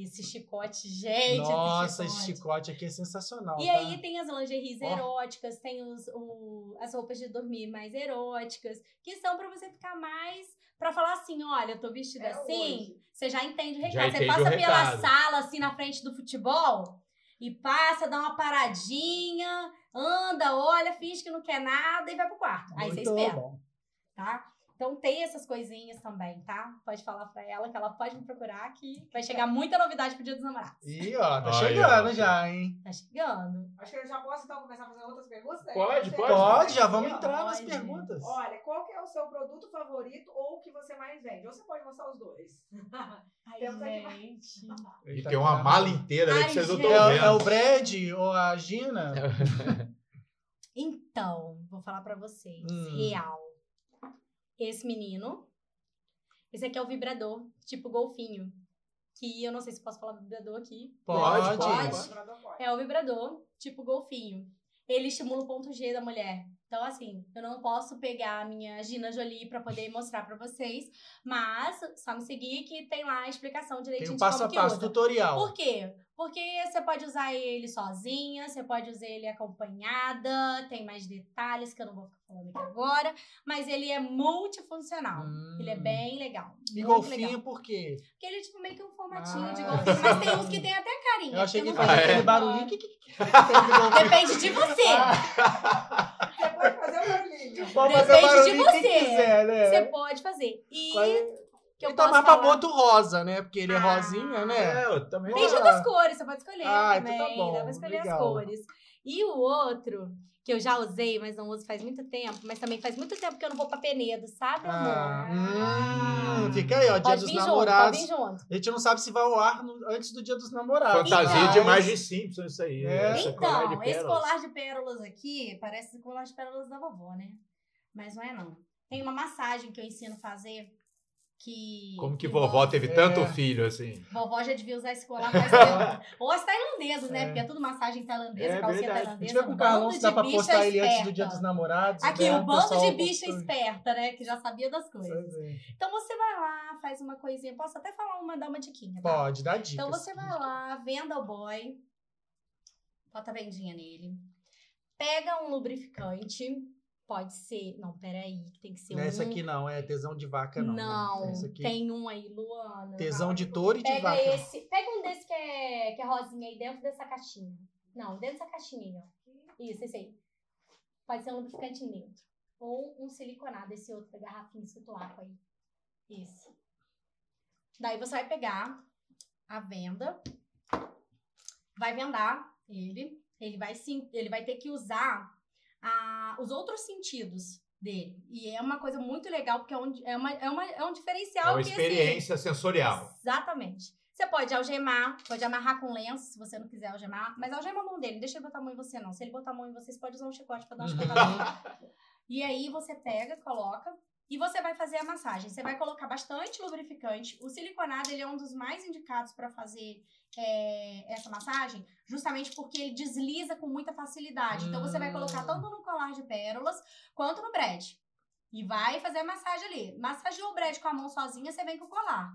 Esse chicote, gente, Nossa, esse esse chicote. chicote aqui é sensacional. E tá? aí tem as lingeries Ó. eróticas, tem os, o- as roupas de dormir mais eróticas, que são pra você ficar mais. Pra falar assim, olha, eu tô vestida É assim, hoje. você já entende o Já recado. Você entende passa o pela sala, assim, na frente do futebol, e passa, dá uma paradinha, anda, olha, finge que não quer nada e vai pro quarto. Aí você Muito espera, bom. tá? Então tem essas coisinhas também, tá? Pode falar pra ela que ela pode me procurar que vai chegar muita novidade pro Dia dos Namorados. Ih, ó, tá chegando ó. já, hein? Tá chegando. Acho que eu já posso então começar a fazer outras perguntas? né? Pode, pode. Pode, já Aqui, vamos entrar nas Pode. perguntas. Olha, qual que é o seu produto favorito ou o que você mais vende? Ou você pode mostrar os dois. Ai, Temos aqui gente. E Eita, tem uma mala inteira ali que Ai, vocês não estão É, vendo. é o Brad ou a Gina? *laughs* Então, vou falar pra vocês. Hum. Real. Esse menino. Esse aqui é o vibrador, tipo golfinho. Que eu não sei se posso falar vibrador aqui. Pode, pode. Pode. É o vibrador, tipo golfinho. Ele estimula o ponto G da mulher. Então, assim, eu não posso pegar a minha Gina Jolie pra poder *laughs* mostrar pra vocês. Mas, só me seguir que tem lá a explicação Tem direitinho um de passo como a passo, tutorial. Por quê? Porque você pode usar ele sozinha, você pode usar ele acompanhada, tem mais detalhes que eu não vou ficar falando aqui agora, mas ele é multifuncional. Hum. Ele é bem legal. E golfinho legal. por quê? Porque ele é tipo meio que um formatinho Ah. de golfinho, mas tem uns que *laughs* tem até carinha. Eu achei que não fazia aquele barulhinho. que- que- Depende de você. Você pode fazer o barulhinho. Pode fazer o Depende de você. quiser, né? Você pode fazer. E Vai- que eu tá posso mais pra boto rosa, né? Porque ele é Ah. rosinha, né? É, eu também. Tem de outras cores, você pode escolher Ah, então também. tá bom, Dá pra escolher legal. as cores. E o outro, que eu já usei, mas não uso faz muito tempo, mas também faz muito tempo que eu não vou pra Penedo, sabe, amor? Ah, hum, fica aí, ó, dia pode dos vir junto, namorados. pode vir junto. A gente não sabe se vai ao ar no- antes do dia dos namorados. Fantasia mas- de Margem Simpson, isso aí. É. Essa Então, esse colar de pérolas aqui parece colar de pérolas da vovó, né? Mas não é, não. Tem uma massagem que eu ensino a fazer que. Como que envolve- vovó teve É. tanto filho, assim? Vovó já devia usar esse colar faz tempo. *laughs* Ou as tailandesas, né? É. porque é tudo massagem tailandesa, É calcinha verdade. A tailandesa. gente vê com o bando Carlão dá pra bicha postar ele antes do dia dos namorados. Aqui, né? o bando de bicha postou- esperta, né? Que já sabia das coisas. É. Então você vai lá, faz uma coisinha. Posso até falar uma, dar uma diquinha, tá? Pode, dá dicas. Então você vai lá, venda o boy, bota a vendinha nele, pega um lubrificante, pode ser. Não, peraí, tem que ser Não um. é esse aqui não, é tesão de vaca não. né? Não, É esse aqui. tem um aí, Luana. Tesão de touro e de Pega vaca. esse, pega um desse que é, que é rosinha aí dentro dessa caixinha. Não, dentro dessa caixinha aí, ó. Isso, esse aí. Pode ser um lubrificante neutro. Ou um siliconado, esse outro da garrafinha Aqua aí. Isso. Daí você vai pegar a venda, vai vendar ele, ele vai sim, ele vai ter que usar a, os outros sentidos dele. E é uma coisa muito legal, porque é um, é uma, é uma, é um diferencial É uma experiência sensorial. Exatamente. Você pode algemar, pode amarrar com lenço, se você não quiser algemar. Mas algema a mão dele, deixa ele botar a mão em você, não. Se ele botar a mão em você, você pode usar um chicote pra dar uma Uhum. chicotada. *laughs* e aí você pega, coloca e você vai fazer a massagem. Você vai colocar bastante lubrificante. O siliconado, ele é um dos mais indicados para fazer é, essa massagem, justamente porque ele desliza com muita facilidade. Então você vai colocar tanto no colar de pérolas quanto no brede. E vai fazer a massagem ali. Massageou o brede com a mão sozinha, você vem com o colar.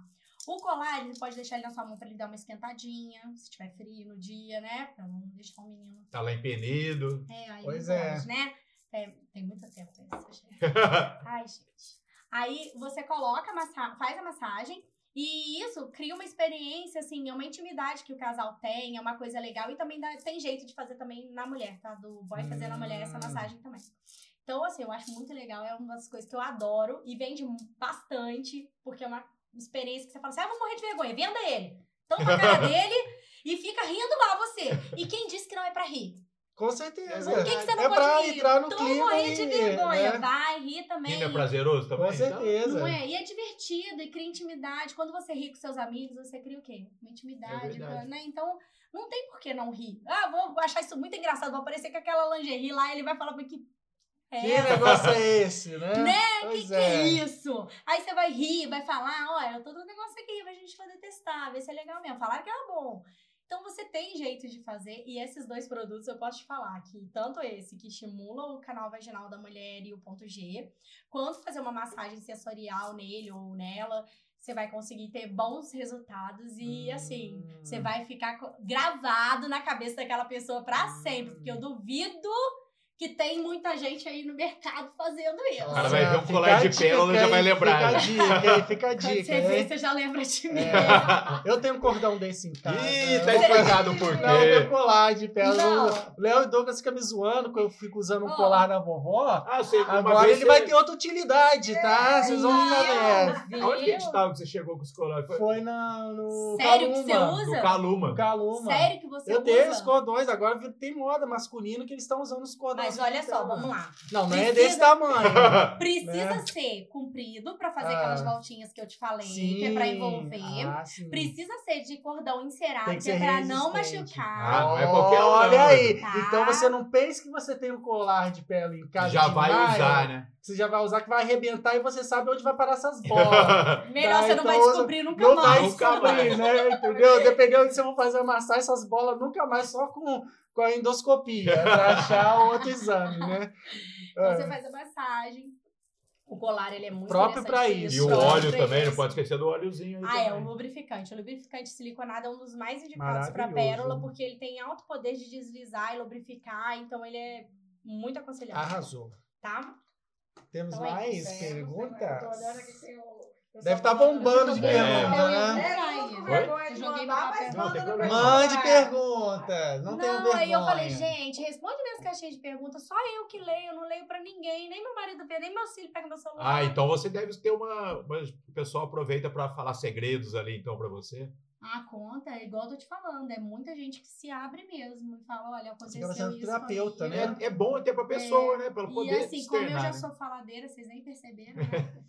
O colar, ele pode deixar ele na sua mão pra ele dar uma esquentadinha, se tiver frio no dia, né? Pra não deixar o menino. Tá lá em Penedo. É, aí Pois é. pode, né? É, tem muito tempo isso, gente. *laughs* Ai, gente. Aí você coloca, a faz a massagem. E isso cria uma experiência, assim, é uma intimidade que o casal tem, é uma coisa legal. E também dá- tem jeito de fazer também na mulher, tá? Do boy fazer na mulher essa Hum. massagem também. Então, assim, eu acho muito legal, é uma das coisas que eu adoro e vende bastante, porque é uma experiência que você fala assim: ah, eu vou morrer de vergonha, venda ele. Tampa a cara *laughs* dele e fica rindo lá você. E quem disse que não é pra rir? Com certeza. Por que, que você não é pode pra rir? entrar no Então clima. morrer de vergonha. né? Vai, rir também. Ainda é prazeroso também? Com então? certeza. Não é? E é divertido e cria intimidade. Quando você ri com seus amigos, você cria o quê? Uma intimidade, É né? Então, não tem por que não rir. Ah, vou achar isso muito engraçado, vou aparecer com aquela lingerie lá, ele vai falar pra que é Que negócio é esse, né? *laughs* Né? Pois que, que é isso? Aí você vai rir, vai falar, olha, eu tô dando um negócio aqui pra gente poder testar, ver se é legal mesmo. Falaram que era bom. Então você tem jeito de fazer, e esses dois produtos eu posso te falar que tanto esse que estimula o canal vaginal da mulher e o ponto G, quanto fazer uma massagem sensorial nele ou nela, você vai conseguir ter bons resultados e assim, Hum. você vai ficar gravado na cabeça daquela pessoa pra sempre, porque eu duvido que tem muita gente aí no mercado fazendo isso. O cara vai ver um colar de a pérola e já vai lembrar, Fica a dica, hein? *laughs* Fica a Quando dica. você vê, hein? você já lembra de mim. É. Eu tenho um cordão desse em casa. Ih, tá Eu- explicado por Não, meu quê. colar de pérola. Léo e Douglas ficam me zoando quando eu fico usando um Ó. colar da vovó. Ah, uma Agora ele vai você- ter outra utilidade, tá? Vocês vão ficar vendo. Viu? Onde que a gente tava que você chegou com os colares? Foi Foi na, no Sério que você Caluma. usa? no Caluma. Caluma. Sério que você Eu usa? tenho os cordões, agora tem moda masculina que eles estão usando os cordões. Mas olha só, vamos lá. Não, não é desse tamanho. *laughs* Precisa Né? ser comprido pra fazer Ah. aquelas voltinhas que eu te falei, que é pra envolver. Ah, sim. Precisa ser de cordão encerado, que que é pra não resistente. Ah, machucar. não é qualquer um, Olha não, aí. tá? Então você não pense que você tem um colar de pérola em casa. já vai usar, né? Você já vai usar que vai arrebentar e você sabe onde vai parar essas *laughs* bolas. Melhor Tá, você não vai então descobrir nunca não vai mais. Nunca descobrir, mais. né? Entendeu? Dependendo de se eu vou fazer massagem, essas bolas nunca mais, só com, com a endoscopia, pra achar outro exame, né? *laughs* Então É. você faz a massagem. O colar, ele é muito Próprio pra interessante E o Próprio óleo também, isso. não pode esquecer do óleozinho aí Ah, é, o também. lubrificante. O lubrificante siliconado é um dos mais indicados para pérola, porque ele tem alto poder de deslizar e lubrificar, então ele é muito aconselhável. Arrasou. Tá? Temos Então é mais isso, É, eu tô olhando perguntas? aqui, tem o- Deve só tá bombando de É. pergunta, Eu ia né? É, joguei mandar, mas manda tem no Mande perguntas. Não, tenho vergonha. aí eu falei, gente, responde minhas caixinhas de perguntas. Só eu que leio, eu não leio pra ninguém. Nem meu marido vê, nem meu filho pega meu celular. Ah, então você deve ter uma. uma- O pessoal aproveita pra falar segredos ali, então, pra você. a conta, é igual eu tô te falando, é muita gente que se abre mesmo e fala, olha, Você aconteceu isso terapeuta, comigo. né? É, é bom até pra pessoa, né? Pra ela poder E assim, como eu já né? sou faladeira, vocês nem perceberam, né? *laughs*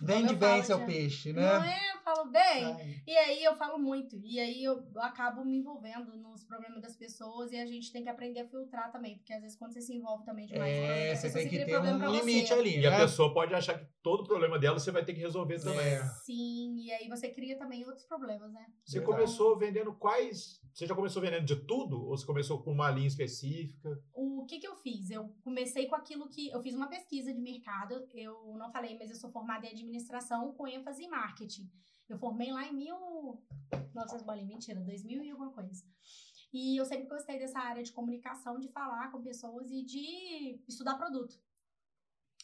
Vende eu bem falo seu de- peixe, Não né? é? Eu falo bem. Ai, E aí eu falo muito. E aí eu acabo me envolvendo nos problemas das pessoas e a gente tem que aprender a filtrar também. Porque às vezes quando você se envolve também demais, É, você tem que cria ter um limite você. ali, E a né? pessoa pode achar que todo problema dela você vai ter que resolver também. É. Sim, e aí você cria também outros problemas, né? Você Verdade. começou vendendo quais? Você já começou vendendo de tudo? Ou você começou com uma linha específica? O que que eu fiz? Eu comecei com aquilo que... Eu fiz uma pesquisa de mercado. Eu não falei, mas eu sou formada em administração com ênfase em marketing. Eu formei lá em mil... Nossa, bolinha, mentira, 2000 e alguma coisa. E eu sempre gostei dessa área de comunicação, de falar com pessoas e de estudar produto.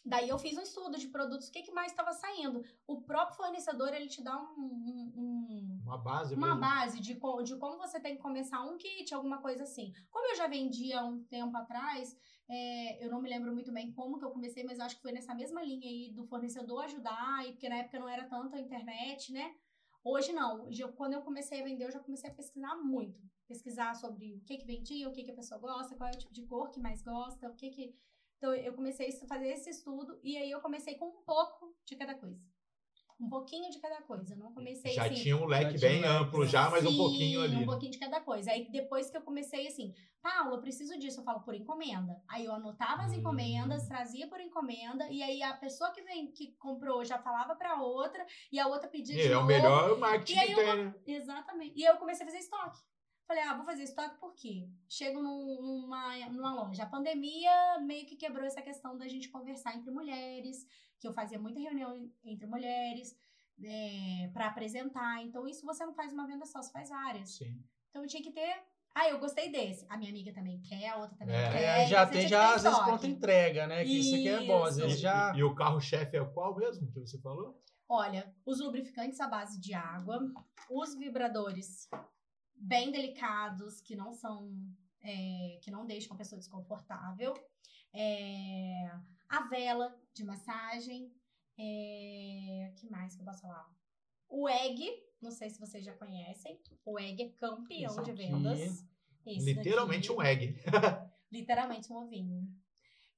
Daí eu fiz um estudo de produtos, o que, que mais estava saindo. O próprio fornecedor, ele te dá um- um- um, Uma base uma mesmo? base de, de como você tem que começar um kit, alguma coisa assim. Como eu já vendia há um tempo atrás, é, eu não me lembro muito bem como que eu comecei, mas eu acho que foi nessa mesma linha aí do fornecedor ajudar, e porque na época não era tanto a internet, né? Hoje não. Eu- quando eu comecei a vender, eu já comecei a pesquisar muito. Pesquisar sobre o que que vendia, o que que a pessoa gosta, qual é o tipo de cor que mais gosta, o que que... Então, eu comecei a fazer esse estudo e aí eu comecei com um pouco de cada coisa. Um pouquinho de cada coisa. Eu não comecei Já assim... tinha um leque bem um leque, amplo né? já, mas um Sim, pouquinho ali. Um pouquinho de cada coisa. Aí depois que eu comecei assim, Paulo, eu preciso disso, eu falo por encomenda. Aí eu anotava as Hum. encomendas, trazia por encomenda, e aí a pessoa que vem, que comprou já falava pra outra, e a outra pedia de É, é o novo. melhor marketing E aí eu né? Exatamente. E aí eu comecei a fazer estoque. Falei, ah, vou fazer estoque por quê? Chego num- numa, numa loja. A pandemia meio que quebrou essa questão da gente conversar entre mulheres, que eu fazia muita reunião en- entre mulheres é, para apresentar. Então, isso você não faz uma venda só, você faz várias. Sim. Então, eu tinha que ter. Ah, eu gostei desse. A minha amiga também quer, a outra também É. quer. É, já então você tem já às vezes pronta entrega, né? Que isso aqui é bom. Às Isso. vezes E, já. e- e o carro-chefe é qual mesmo que você falou? Olha, os lubrificantes à base de água, os vibradores bem delicados, que não são. é, que não deixam a pessoa desconfortável. É, a vela de massagem. É, que mais que eu posso falar? O egg, não sei se vocês já conhecem. O egg é campeão de vendas. Esse Literalmente daqui um egg. *laughs* literalmente um ovinho.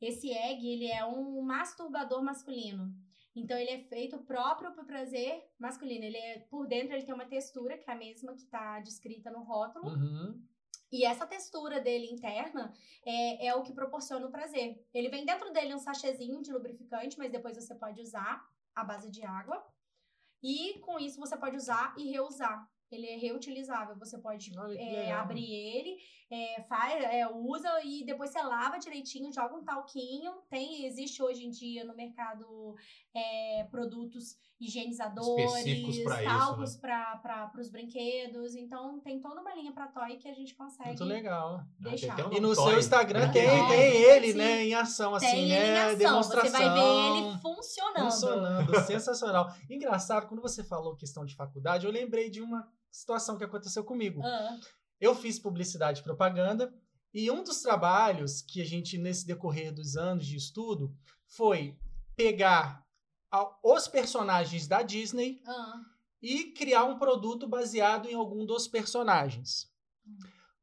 Esse egg, ele é um masturbador masculino. Então, ele é feito próprio para prazer masculino. Ele é, por dentro, ele tem uma textura, que é a mesma que está descrita no rótulo. Uhum. E essa textura dele interna é, é o que proporciona o prazer. Ele vem dentro dele um sachêzinho de lubrificante, mas depois você pode usar à base de água. E com isso você pode usar e reusar. Ele é reutilizável. Você pode é, abrir ele, é, faz, é, usa e depois você lava direitinho, joga um talquinho. Tem, existe hoje em dia no mercado é, produtos higienizadores, talcos para os brinquedos. Então tem toda uma linha para toy que a gente consegue Muito legal. deixar. tem até um E no Toy. seu Instagram tem, tem É, ele, sim. né? Em ação, assim, Tem né? ele em ação, Demonstração. você vai ver ele funcionando. Funcionando, *laughs* sensacional. Engraçado, quando você falou questão de faculdade, eu lembrei de uma situação que aconteceu comigo. Ah, Eu fiz publicidade e propaganda e um dos trabalhos que a gente, nesse decorrer dos anos de estudo, foi pegar a- os personagens da Disney ah, e criar um produto baseado em algum dos personagens.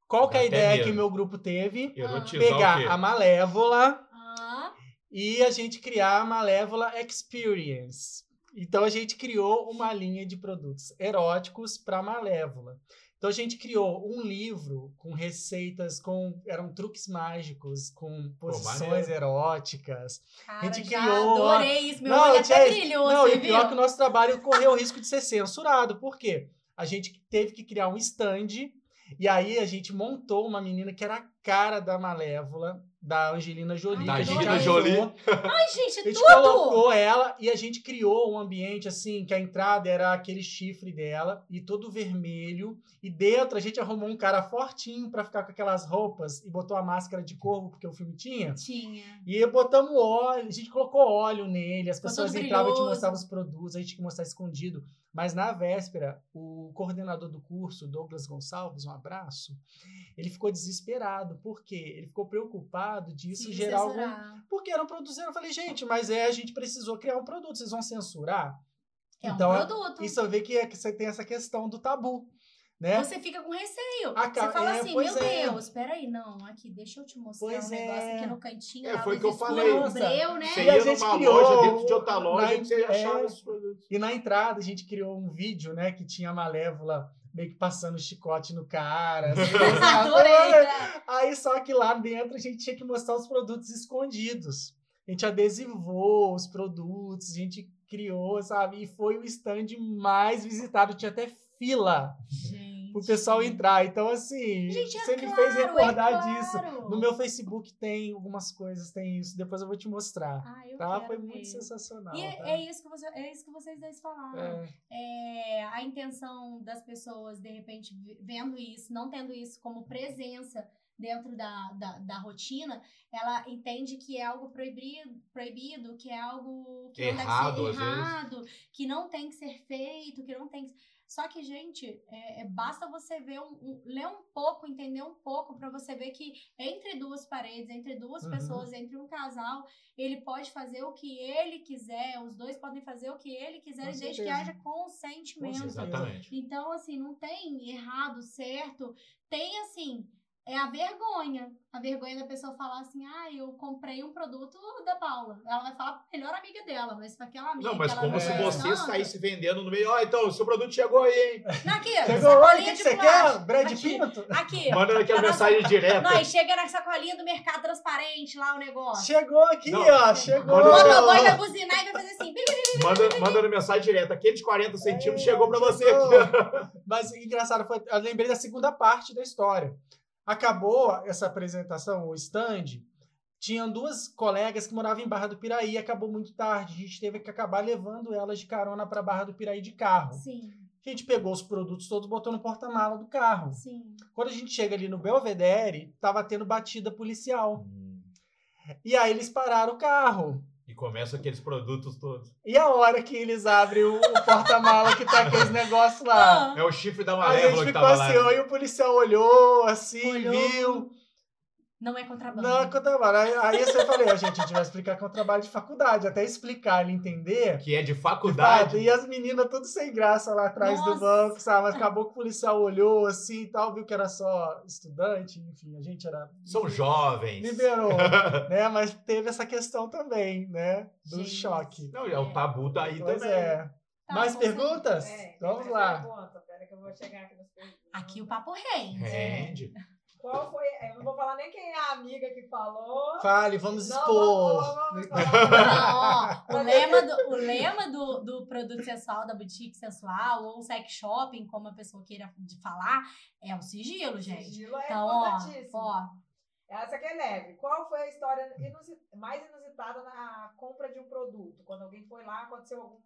Qual que é a ideia medo. que meu grupo teve? Erotizar Pegar a Malévola ah. e a gente criar a Malévola Experience. Então a gente criou uma linha de produtos eróticos para Malévola. Então a gente criou um livro com receitas, com eram truques mágicos, com posições maneiro. eróticas. Cara, gente já criou- adorei isso. Meu Não, olho até isso. brilhou, Não, você e pior viu? que o nosso trabalho correu o risco de ser censurado. Por quê? A gente teve que criar um stand e aí a gente montou uma menina que era a cara da Malévola, da Angelina Jolie. Da gente Angelina. Jolie. Ai, A gente, gente tudo! colocou ela e a gente criou um ambiente assim, que a entrada era aquele chifre dela e todo vermelho. E dentro a gente arrumou um cara fortinho pra ficar com aquelas roupas e botou a máscara de corvo, porque o filme tinha. Tinha. E botamos óleo, a gente colocou óleo nele, as pessoas entravam e te mostravam os produtos, a gente tinha que mostrar escondido. Mas na véspera, o coordenador do curso, Douglas Gonçalves, um abraço, ele ficou desesperado. Por quê? Ele ficou preocupado disso Se gerar algum porque eram produzindo. Eu falei, gente, mas é, a gente precisou criar um produto, vocês vão censurar? É Então, um produto. Isso que, é, que você tem essa questão do tabu. Né? Você fica com receio. Ah, cara, você fala é, assim, meu é. Deus, peraí, não, aqui, deixa eu te mostrar Pois um negócio é. aqui no cantinho. É, foi luz que eu falei. breu, né? Você E a ia gente numa criou loja, dentro de outra loja, na- que você achava é. esses produtos. E na entrada a gente criou um vídeo, né, que tinha a Malévola meio que passando chicote no cara. assim? *laughs* Adorei. né? Aí só que lá dentro a gente tinha que mostrar os produtos escondidos. A gente adesivou os produtos, a gente criou, sabe? E foi o stand mais visitado, tinha até fila Gente. Pro pessoal entrar. Então, assim, Gente, é você me claro, fez recordar é disso. claro. No meu Facebook tem algumas coisas, tem isso. Depois eu vou te mostrar. Ah, eu Tá? quero Foi ver. muito sensacional. E é, tá? é isso que você, é isso que vocês dois falaram. É. É, a intenção das pessoas, de repente, vendo isso, não tendo isso como presença dentro da, da, da rotina, ela entende que é algo proibido, proibido que é algo que Errado, não deve ser errado, que não tem que ser feito, que não tem que... Só que, gente, é, é- basta você ver um, um- ler um pouco, entender um pouco, pra você ver que entre duas paredes, entre duas Uhum. pessoas, entre um casal, ele pode fazer o que ele quiser, os dois podem fazer o que ele quiser, desde que haja consentimento. Exatamente. Então, assim, não tem errado, certo. Tem, assim, é a vergonha. A vergonha da pessoa falar assim, ah, eu comprei um produto da Paula. Ela vai falar pra melhor amiga dela, mas pra aquela amiga Não, mas como não se é. você tanto- saísse vendendo no meio. Ó, então, o seu produto chegou aí, hein? Não, aqui, *laughs* Chegou hoje, o que, que você quer? Brad Aqui. Pinto? Aqui. Mandando aquela mensagem direta. Nós chega na sacolinha do mercado transparente lá o negócio. Chegou aqui, Não. ó. Chegou. Manda- O motoboy vai buzinar e vai fazer assim. Manda, mandando mensagem direta. Aquele de 40 centímetros chegou pra você aqui. *laughs* Mas engraçado, foi, eu lembrei da segunda parte da história. Acabou essa apresentação, o stand. Tinham duas colegas que moravam em Barra do Piraí, acabou muito tarde. A gente teve que acabar levando elas de carona para Barra do Piraí de carro. Sim, A gente pegou os produtos todos, botou no porta-mala do carro. sim. Quando a gente chega ali no Belvedere, tava tendo batida policial. E aí eles pararam o carro. E começa aqueles produtos todos. E a hora que eles abrem o, o porta-mala que tá aqueles *laughs* negócios lá? É o chifre da A malévola gente que ficou tava assim, lá. ó, e o policial olhou assim, Olhou. viu. Não é contrabando. Não, é contrabando. Aí, aí eu falei, ó, gente, a gente vai explicar que é um trabalho de faculdade, até explicar ele entender. Que é de de faculdade. fato. E as meninas tudo sem graça lá atrás do Nossa. banco, sabe? Mas acabou que o policial olhou assim e tal, viu que era só estudante, enfim, a gente era. São jovens. Liberou, *laughs* né? Mas teve essa questão também, né? Do Gente. choque. Não, é o tabu tá aí Pois também. é. Tá, Mais perguntas? É, Vamos lá. pergunta, Pera que eu vou chegar aqui nos perguntas. Aqui o papo rende. Rende. *laughs* Qual foi? Eu não vou falar nem quem é a amiga que falou. Fale, vamos Não, expor. vamos- vamos falar. Não, ó, o lema, do, o lema do, do produto sensual, da boutique sensual, ou sex shopping, como a pessoa queira de falar, é o sigilo, gente. Sigilo é Então, ó, importantíssimo. ó, Essa que é leve. Qual foi a história mais inusitada na compra de um produto? Quando alguém foi lá, aconteceu algum,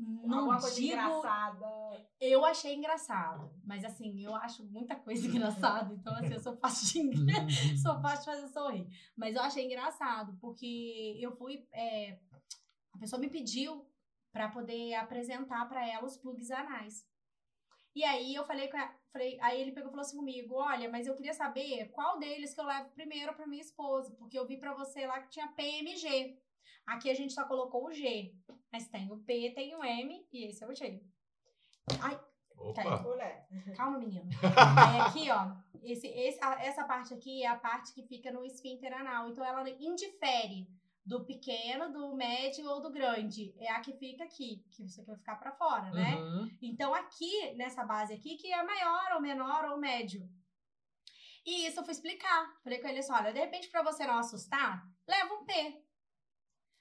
não alguma coisa digo. engraçada? Eu achei engraçado, mas assim, eu acho muita coisa *laughs* engraçada, então assim, eu sou fácil de, *laughs* sou fácil de fazer sorrir. Mas eu achei engraçado, porque eu fui. é, a pessoa me pediu pra poder apresentar pra ela os plugs anais. E aí eu falei com ela, falei, aí ele pegou e falou assim comigo: olha, mas eu queria saber qual deles que eu levo primeiro pra minha esposa, porque eu vi pra você lá que tinha PMG. Aqui a gente só colocou o G, mas tem o P, tem o M e esse é o G. Ai, Opa. Calma, menino. Aí *laughs* aqui, ó, esse, esse- a- essa parte aqui é a parte que fica no esfíncter anal. Então ela indifere do pequeno, do médio ou do grande. É a que fica aqui, que você quer ficar pra fora, né? Uhum. Então aqui, nessa base aqui, que é maior ou menor ou médio. E isso eu fui explicar. Falei com ele assim, olha, de repente pra você não assustar, leva um P.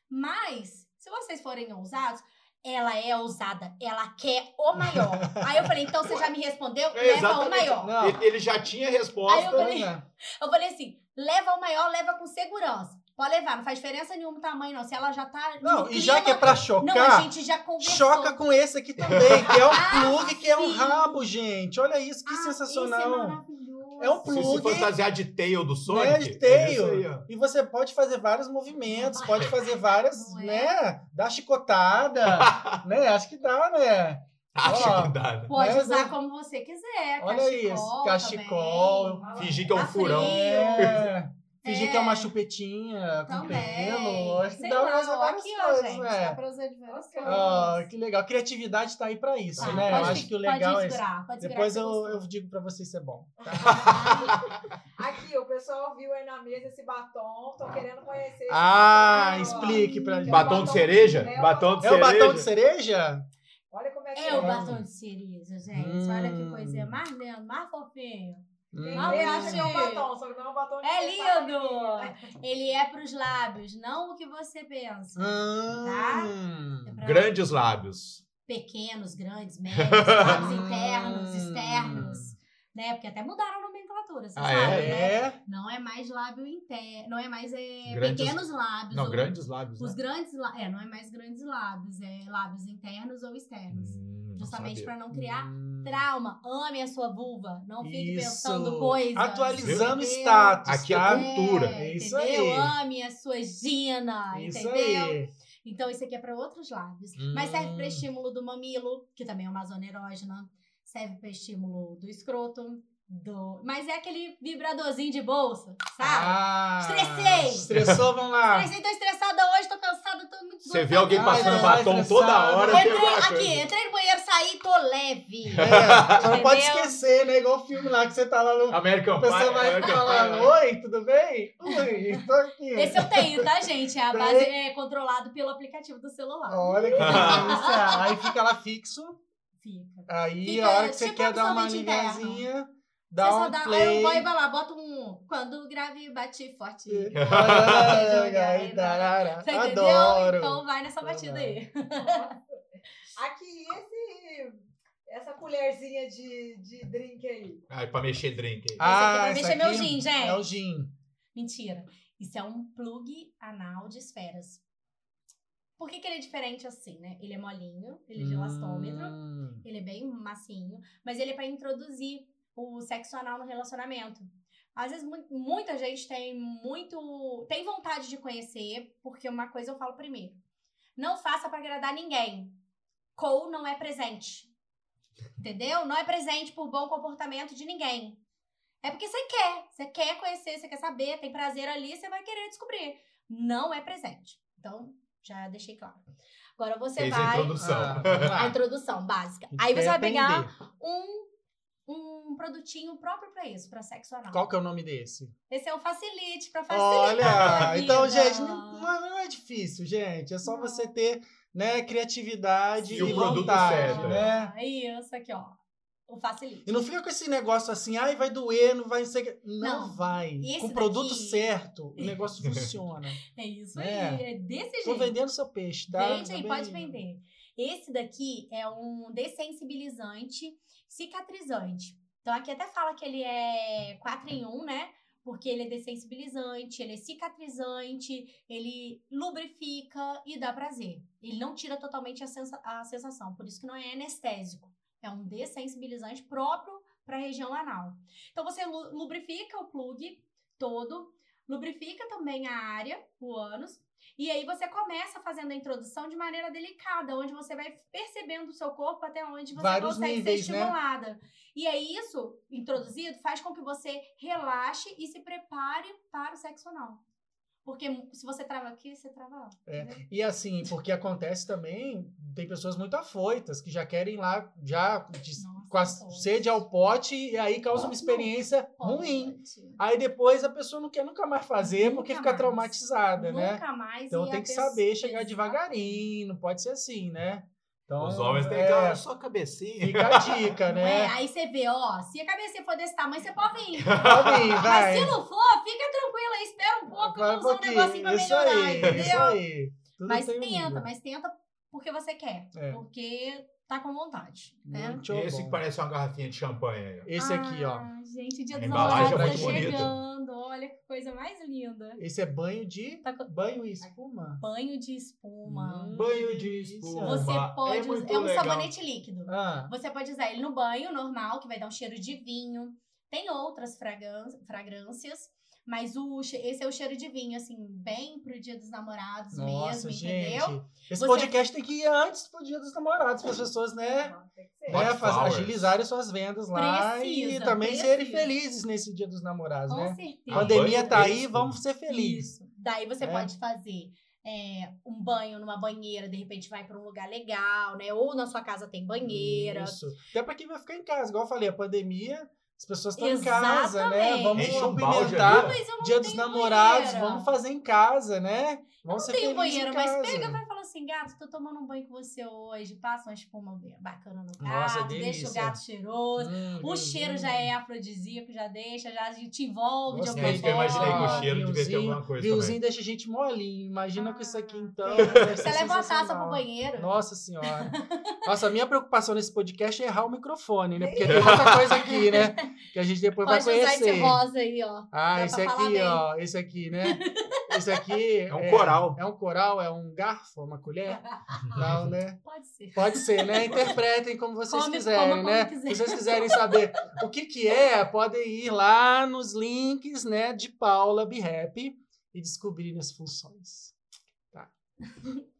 Mas, se vocês forem ousados, ela é ousada, ela quer o maior. *laughs* Aí eu falei, então você já me respondeu? É, leva o maior. Não. Ele, já tinha resposta. Aí eu falei- Pois é. Eu falei assim, leva o maior, leva com segurança. Pode levar, não faz diferença nenhuma o tamanho, não. Se ela já tá. Não, e já que é pra Não, a chocar, gente já conversou. choca com esse aqui também, que é um *laughs* Ah, plug, que é um rabo, gente. Olha isso, que Ah, Esse é sensacional. maravilhoso. É um Se plug. se fantasiar de tail do Sonic. Né, de é tail. ó. E você pode fazer vários movimentos, pode fazer várias, é? né? Dar chicotada, *laughs* né? Acho que dá, né? Acho Ó. que dá, né? Pode Né, usar né? como você quiser. Olha cachecol isso, cachecol. também. Fingir que é um Tá furão. frio. É. Fingir que é uma chupetinha com Também. pelo. Acho que Sei dá lá, pra usar várias aqui, ó, coisas, gente. né? Dá pra usar de várias. Ah, que legal. Criatividade tá aí pra isso, Tá, né? pode Eu acho fi- que o legal pode é isso. segurar, pode Depois que eu, eu digo pra vocês se é bom. *laughs* tá? Aqui, o pessoal viu aí na mesa esse batom, tô querendo conhecer. esse Ah, batom. explique pra É gente. Batom de cereja? é o Batom de É o cereja? batom de cereja? Olha como é que É é. o batom de cereja, gente. Olha que Hum. coisinha mais linda, mais fofinho. Vê eu acha que é um achei. batom, só que não é um batom de É lindo! Ele é pros lábios, não o que você pensa. Hum. É pra Grandes lábios. pequenos, grandes, médios, lábios *laughs* internos, Hum. externos. Né? Porque até mudaram a Ah, sabe, é? né? É. Não é mais lábio interno, não é mais é, Grandes- pequenos lábios. Não, ou- grandes lábios. Os né? grandes lábios, é, não é mais grandes lábios, é lábios internos ou externos. Hum, justamente para não criar Hum. trauma. Ame a sua vulva, não fique Isso. pensando coisas. Atualizando entendeu? status, Aqui é tá? cultura. É, Isso entendeu? aí. Ame a sua gina, Isso entendeu? aí. Então, isso aqui é para outros lábios. Mas serve para Hum. estímulo do mamilo, que também é uma zona erógena. Serve para estímulo do escroto. Do... Mas é aquele vibradorzinho de bolsa, sabe? Ah, Estressei. Estressou, vamos lá. Estressei, tô estressada hoje, tô cansada, tô muito Você vê alguém Ah, passando é, batom estressado. toda hora. Entrei aqui, entrei no banheiro, saí, tô leve. É, não pode esquecer, né? Igual o filme lá que você tá lá no. American A Pie. pessoa vai falando, Pie. oi, tudo bem? Oi, tô aqui. Esse eu tenho, tá, gente? É a *laughs* Tem? base é controlado pelo aplicativo do celular. Olha que delícia. *laughs* Aí fica lá fixo. Fica. Aí Fica a hora que você tipo quer dar uma absorvente ligazinha, Você dá só um dá, aí play. o boy vai lá, bota um. Quando o grave bate forte. *laughs* Aí, tarara. Você entendeu? Adoro. Então vai nessa batida aí. Nossa. *laughs* Aqui, esse, essa colherzinha de, de drink aí. Ai, pra mexer drink aí. Ah, Esse aqui é pra esse mexer meu gin, gente. É o gin. Mentira. Isso é um plug anal de esferas. Por que, que ele é diferente assim, né? Ele é molinho, ele é de elastômetro, Hum. ele é bem macinho, mas ele é pra introduzir o sexo anal no relacionamento. Às vezes mu- muita gente tem muito tem vontade de conhecer, porque uma coisa eu falo primeiro. Não faça pra agradar ninguém. Cole não é presente. Entendeu? Não é presente por bom comportamento de ninguém. É porque você quer, você quer conhecer, você quer saber, tem prazer ali, você vai querer descobrir. Não é presente. Então, já deixei claro. Agora você Fez a vai introdução. Ah, a introdução básica. A Aí você vai pegar um, um produtinho próprio pra isso, pra sexo anal. Qual que é o nome desse? Esse é o Facilite, pra facilitar a Olha, então, gente, não, não é difícil, gente. É só Não. você ter, né, criatividade E e, o produto vontade, certo, né? Aí, isso aqui, ó. O Facilite. E não fica com esse negócio assim, ai, vai doer, não vai ser. Não, Não, vai. esse Com o produto daqui- certo, o negócio *laughs* funciona. É isso É. aí, é desse Tô jeito. vendendo seu peixe, tá? Vende aí, Tá pode vender. Esse daqui é um dessensibilizante cicatrizante. Então aqui até fala que ele é 4 em 1, né? Porque ele é dessensibilizante, ele é cicatrizante, ele lubrifica e dá prazer. Ele não tira totalmente a, sensa- a sensação, por isso que não é anestésico. É um dessensibilizante próprio para a região anal. Então você lu- lubrifica o plug todo, lubrifica também a área, o ânus, e aí você começa fazendo a introdução de maneira delicada, onde você vai percebendo o seu corpo até onde você Vários consegue níveis, ser né? estimulada. E aí isso, introduzido, faz com que você relaxe e se prepare para o sexo anal. Porque se você trava aqui, você trava lá. É. E assim, porque acontece também, tem pessoas muito afoitas que já querem lá, já com a sede ao pote, e aí causa uma experiência ruim. Aí depois a pessoa não quer nunca mais fazer Nunca porque fica mais. traumatizada, né? Nunca mais. Então tem a que saber chegar devagarinho, não pode ser assim, né? Então, Os homens têm é, aquela só cabecinha. Fica a dica, Não é? né? Aí você vê, ó, se a cabeça for desse tamanho, você pode vir. Pode vir, Mas vai. se não for, fica tranquila aí, espera um pouco, vamos usar um negocinho pra Isso melhorar, aí, entendeu? isso aí. Tudo Mas um tenta, mas tenta porque você quer. É. Porque tá com vontade, né? Muito esse bom. que parece uma garrafinha de champanhe aí. ó. Esse aqui, ó. Ah, gente, o dia dos embalagem é namorados tá chegando. Olha que coisa mais linda. Esse é banho de. Tá com- Banho e espuma. Banho de espuma. Hum, Banho de espuma. Você é pode muito usar. É um legal. sabonete líquido. Ah, Você pode usar ele no banho normal, que vai dar um cheiro de vinho. Tem outras fragrân- fragrâncias, mas o, esse é o cheiro de vinho, assim, bem pro dia dos namorados Nossa, mesmo, gente. entendeu? Esse Você- podcast tem que ir antes pro dia dos namorados, para as pessoas, né? Ser. né faz- agilizarem suas vendas lá e Precisa, também precisa. serem felizes nesse dia dos namorados, Com né? certeza. A pandemia tá aí, vamos ser felizes. Isso. Daí você É. pode fazer é, um banho numa banheira, de repente vai pra um lugar legal, né? Ou na sua casa tem banheira. Isso. Até para quem vai ficar em casa, igual eu falei, a pandemia, as pessoas estão em casa, né? Vamos Enche um dia dos namorados, vamos fazer em casa, né? Vamos não felizes banheiro, mas pega vai e fala assim, gato, tô tomando um banho com você hoje, passa uma espuma bacana no Nossa, gato, deixa delícia. o gato cheiroso. Hum, O hum, cheiro hum. já é afrodisíaco, já deixa, já te envolve de Gostei. alguma É isso que eu imaginei que o forma. cheiro devia ter alguma coisa Vinhozinho também. deixa a gente molinho. Imagina com isso aqui, Ah, então. tem. Você leva uma taça pro banheiro. Nossa senhora. Nossa, a minha preocupação nesse podcast é errar o microfone, né? Porque tem *laughs* outra coisa aqui, né? Que a gente depois Pode vai usar conhecer. esse rosa aí, ó. Ah, Dá esse falar aqui, ó. Esse aqui, né? Esse aqui. É um coral. É um coral, é um garfo, uma colher? *laughs* Não, né? Pode ser. Pode ser, né? Interpretem como vocês Come- quiserem, como né? quiser. Se vocês quiserem saber o que que é, podem ir lá nos links, né, de Paula Be Happy e descobrirem as funções. *laughs*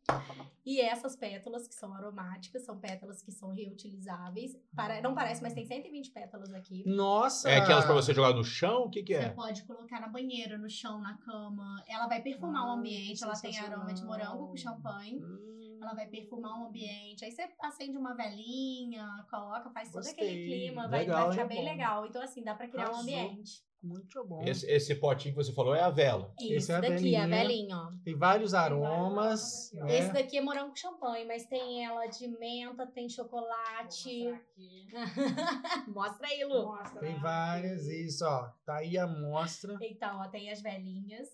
E essas pétalas que são aromáticas, são pétalas que são reutilizáveis. Para... Não parece, mas tem 120 pétalas aqui. Nossa! É aquelas pra você jogar no chão? O que que Você é? pode colocar na banheira, no chão, na cama. Ela vai perfumar o Ah, ambiente. Ela tem aroma de morango com champanhe. Hum, Ela vai perfumar o ambiente. Aí você acende uma velinha, coloca, faz todo Gostei. aquele clima. Vai, Legal, vai ficar hein? bem Bom. legal. Então, assim, dá pra criar um ambiente. Muito bom. Esse, esse potinho que você falou é a vela. Esse Esse é a daqui, é a velinha. velinha, ó. Tem vários vários aromas, aromas aqui, ó. né? Esse daqui é morango com champanhe, mas tem ela de menta, tem chocolate. *laughs* Mostra aí, Lu. Mostra Tem aqui. várias, isso, ó. Tá aí a mostra. Então, ó, tem as velhinhas.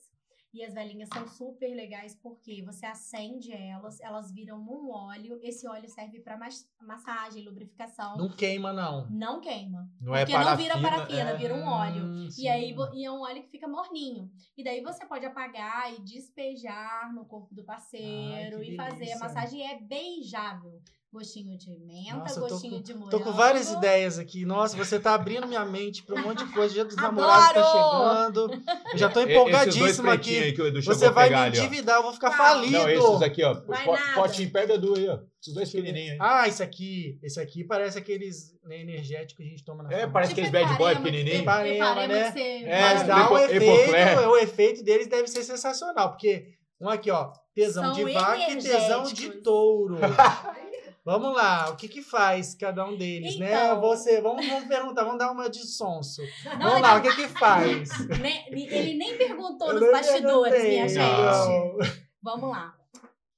E as velhinhas são super legais porque você acende elas, elas viram um óleo. Esse óleo serve para massagem, lubrificação. Não queima, não. Não queima. Não é Porque não parafina. vira parafina, é. vira um óleo. E aí e é um óleo que fica morninho. E daí você pode apagar e despejar no corpo do parceiro Ai, e fazer. A massagem é beijável. Gostinho de menta, Nossa, gostinho com- de morango. Tô com várias ideias aqui. Nossa, você tá abrindo minha mente pra um monte de coisa. Dia dos Adoro! namorados tá chegando. Eu já tô *laughs* empolgadíssimo aqui. Você vai pegar me ali, endividar, eu vou ficar Tá. falido. Não, esses aqui, ó. Po-. Potinho perto do aí, ó. Esses dois pequenininhos aí. Ah, esse aqui. Esse aqui parece aqueles né, energéticos que a gente toma na É, parece aqueles bad boy pequenininho. Parema, né? É, Mas dá um efeito, o efeito deles deve ser sensacional, porque um aqui, ó, tesão São de vaca e tesão de touro. *laughs* Vamos lá, o que que faz cada um deles, né? Então. Você, vamos, vamos perguntar, vamos dar uma de sonso. Não, Vamos lá, o que que faz? *laughs* né, ele nem perguntou nos bastidores, minha gente. Não. Vamos lá.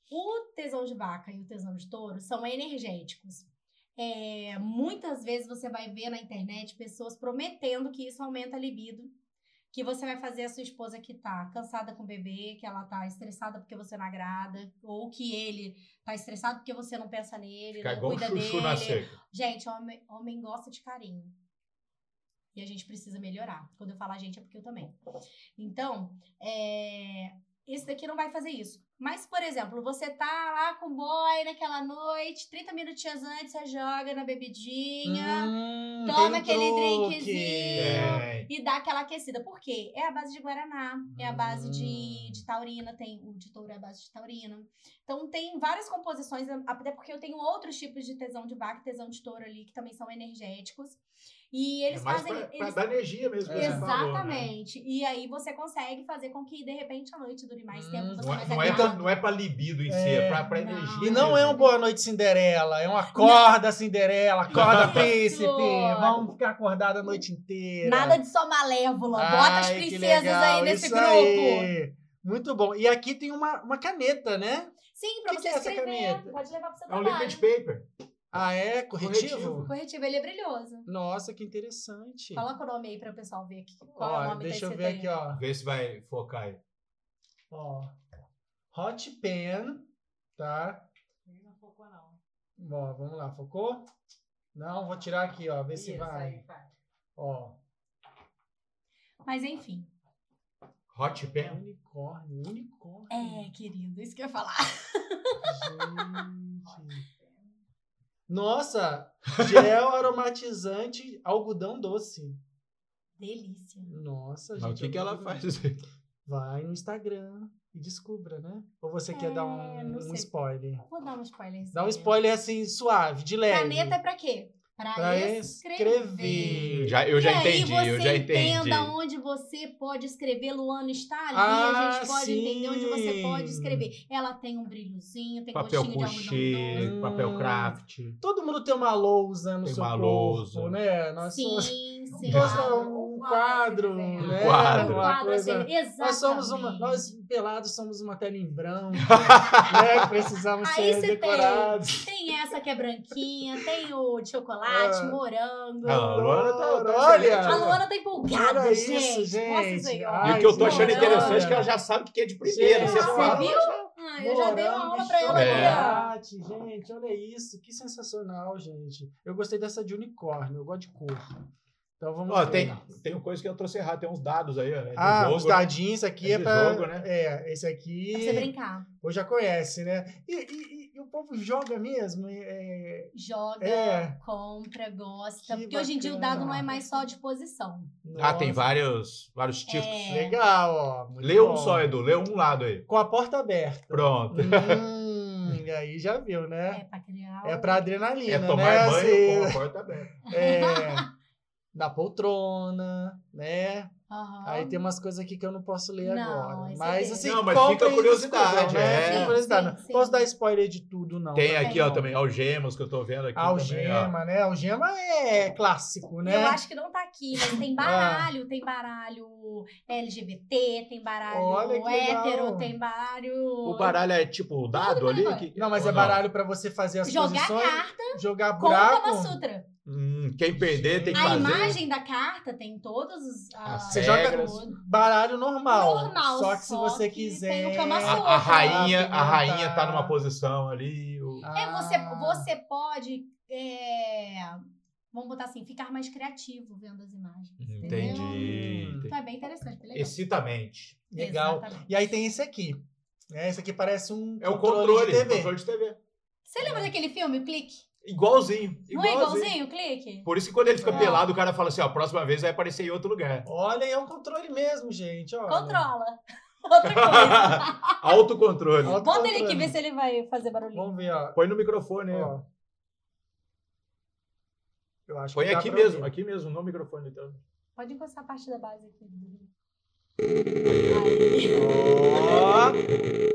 O tesão de vaca e o tesão de touro são energéticos. É, muitas vezes você vai ver na internet pessoas prometendo que isso aumenta a libido. Que você vai fazer a sua esposa que tá cansada com o bebê, que ela tá estressada porque você não agrada, ou que ele tá estressado porque você não pensa nele, Fica não cuida chuchu dele. na seca. Gente, homem, homem gosta de carinho. E a gente precisa melhorar. Quando eu falar gente, é porque eu também. Então, é, esse daqui não vai fazer isso. Mas, por exemplo, você tá lá com o boy naquela noite, 30 minutinhos antes, você joga na bebidinha Hum, toma aquele truque. drinkzinho. É. e dá aquela aquecida. Por quê? É a base de Guaraná, é a base de, Hum. de taurina, tem o de touro é a base de taurina. Então tem várias composições, até porque eu tenho outros tipos de tesão de vaca e tesão de touro ali, que também são energéticos. E eles é mais fazem. pra, pra eles- dar energia mesmo. que você falou, né? Exatamente. E aí você consegue fazer com que, de repente, a noite dure mais Hum, tempo. Você Não é, não, é pra, não é pra libido em si, é, É. pra, pra Não. energia. E não é mesmo. um Boa Noite Cinderela, é uma acorda Cinderela, acorda Não. príncipe, vamos ficar acordada a noite inteira. Nada de só malévola. Bota as Ai, que princesas legal, aí nesse isso grupo. aí. Muito bom. E aqui tem uma, uma caneta, né? Sim, pra Que que você é essa escrever. caneta? Pode levar pro seu É um trabalho. liquid paper. Ah, é? Corretivo? Corretivo. Ele é brilhoso. Nossa, que interessante. Coloca o nome aí para o pessoal ver aqui. Qual é Ó, o nome deixa eu ver aqui, ó. Vê se vai focar aí. ó. Hot Pen, tá? Não focou, não. Ó, vamos lá, focou? Não, vou tirar aqui, ó, ver se Isso, vai. aí, vai. Ó, Mas enfim. Hot pen? unicórnio, unicórnio. É, querido, isso que eu ia falar. Gente. *laughs* Nossa, gel aromatizante algodão doce. Delícia. Nossa, Mas gente. o que, que ela faz? Vai no Instagram e descubra, né? Ou você quer É, dar um, não um sei. spoiler? Vou dar um spoiler. Dá um spoiler assim, suave, de leve. Caneta é pra quê? Pra, Pra escrever. escrever. Já, eu já e aí entendi, você eu já entendi. entenda onde você pode escrever. Luana está ali, Ah, a gente pode sim. entender onde você pode escrever. Ela tem um brilhozinho, tem Papel gostinho de algodão couchê, doce. papel craft. Todo mundo tem uma lousa no Tem seu uma corpo, lousa. né? Nós Sim, *laughs* somos sim. Nossa, claro. Um quadro, Um né? quadro. Um Uma quadro coisa... assim, exatamente. Nós somos uma, nós pelados somos uma tela em branco, *laughs* né? que Precisamos Aí ser você decorados. Tem essa que é branquinha, tem o de chocolate, Ah. morango. A Luana tá- tá Olha, A Luana tá empolgada, Olha gente. isso, Nossa gente. Senhora. E o que eu tô achando Morango. interessante é que ela já sabe o que é de primeira. Gente, Você Você viu? Ah, eu já dei uma aula pra ela É. aqui, chocolate, gente, olha isso, que sensacional, gente. Eu gostei dessa de unicórnio, eu gosto de cor. Então vamos Ó, ver. tem, tem uma coisa que eu trouxe errado, tem uns dados aí, ó, né? Ah, jogo, os dadinhos, esse aqui É é, pra... jogo, né? É, esse aqui... Pra você brincar. Ou já conhece, né? E, e- e- e o povo joga mesmo? É, Joga, É. compra, gosta. Que porque hoje em dia o bacana. dado não é mais só de posição. Ah, tem Nossa, vários, vários tipos. É. Legal, ó. Lê um bom. só, Edu, lê um lado aí. Com a porta aberta. Pronto. Hum, e aí já viu, É né? pra criar. É, pra adrenalina, É tomar né? banho Assim, com a porta aberta. é, *laughs* na poltrona, né? Aham. Aí tem umas coisas aqui que eu não posso ler Não, agora. esse Mas é assim, Não, mas fica a e curiosidade, né? é. Fica a Sim, curiosidade. sim, Não Posso sim. dar spoiler de tudo, não. Tem aqui, ó, não. também, algemas que eu tô vendo aqui. também, ó. Algema, né? Algema é clássico, né? Eu acho que não tá aqui, mas Ah. tem baralho, tem baralho LGBT, tem baralho Olha hétero, tem baralho. O baralho é tipo o dado ali? Que- Não, mas ou é baralho pra você fazer as Jogar posições. carta jogar com o buraco. Kama Sutra. Hum, quem perder tem que A fazer. imagem da carta tem todos os. As as- Você joga baralho normal. Normal, Só que se só você que quiser. tem o Kama A, Sutra. a rainha, a rainha tá numa posição ali. o- É, você, Ah. você pode. é, vamos botar assim, ficar mais criativo vendo as imagens. entendeu? Entendi. Então é bem interessante, legal. Excitamente. Legal. Exatamente. E aí tem esse aqui. né? Esse aqui parece um É o controle, de TV. controle de TV. Você lembra daquele filme, Clique? Igualzinho. Não é igualzinho o Clique? Por isso que quando ele fica É. pelado, o cara fala assim, ó, a próxima vez vai aparecer em outro lugar. Olha, é um controle mesmo, gente. Olha. Controla. *laughs* Outra coisa. *laughs* Autocontrole. Autocontrole. Bota ele aqui, vê se ele vai fazer barulhinho. Vamos ver, ó. Põe no microfone aí. ó. Eu acho Põe aqui mesmo, ouvir. aqui mesmo, no microfone. Então. Pode encostar a parte da base aqui. Ó.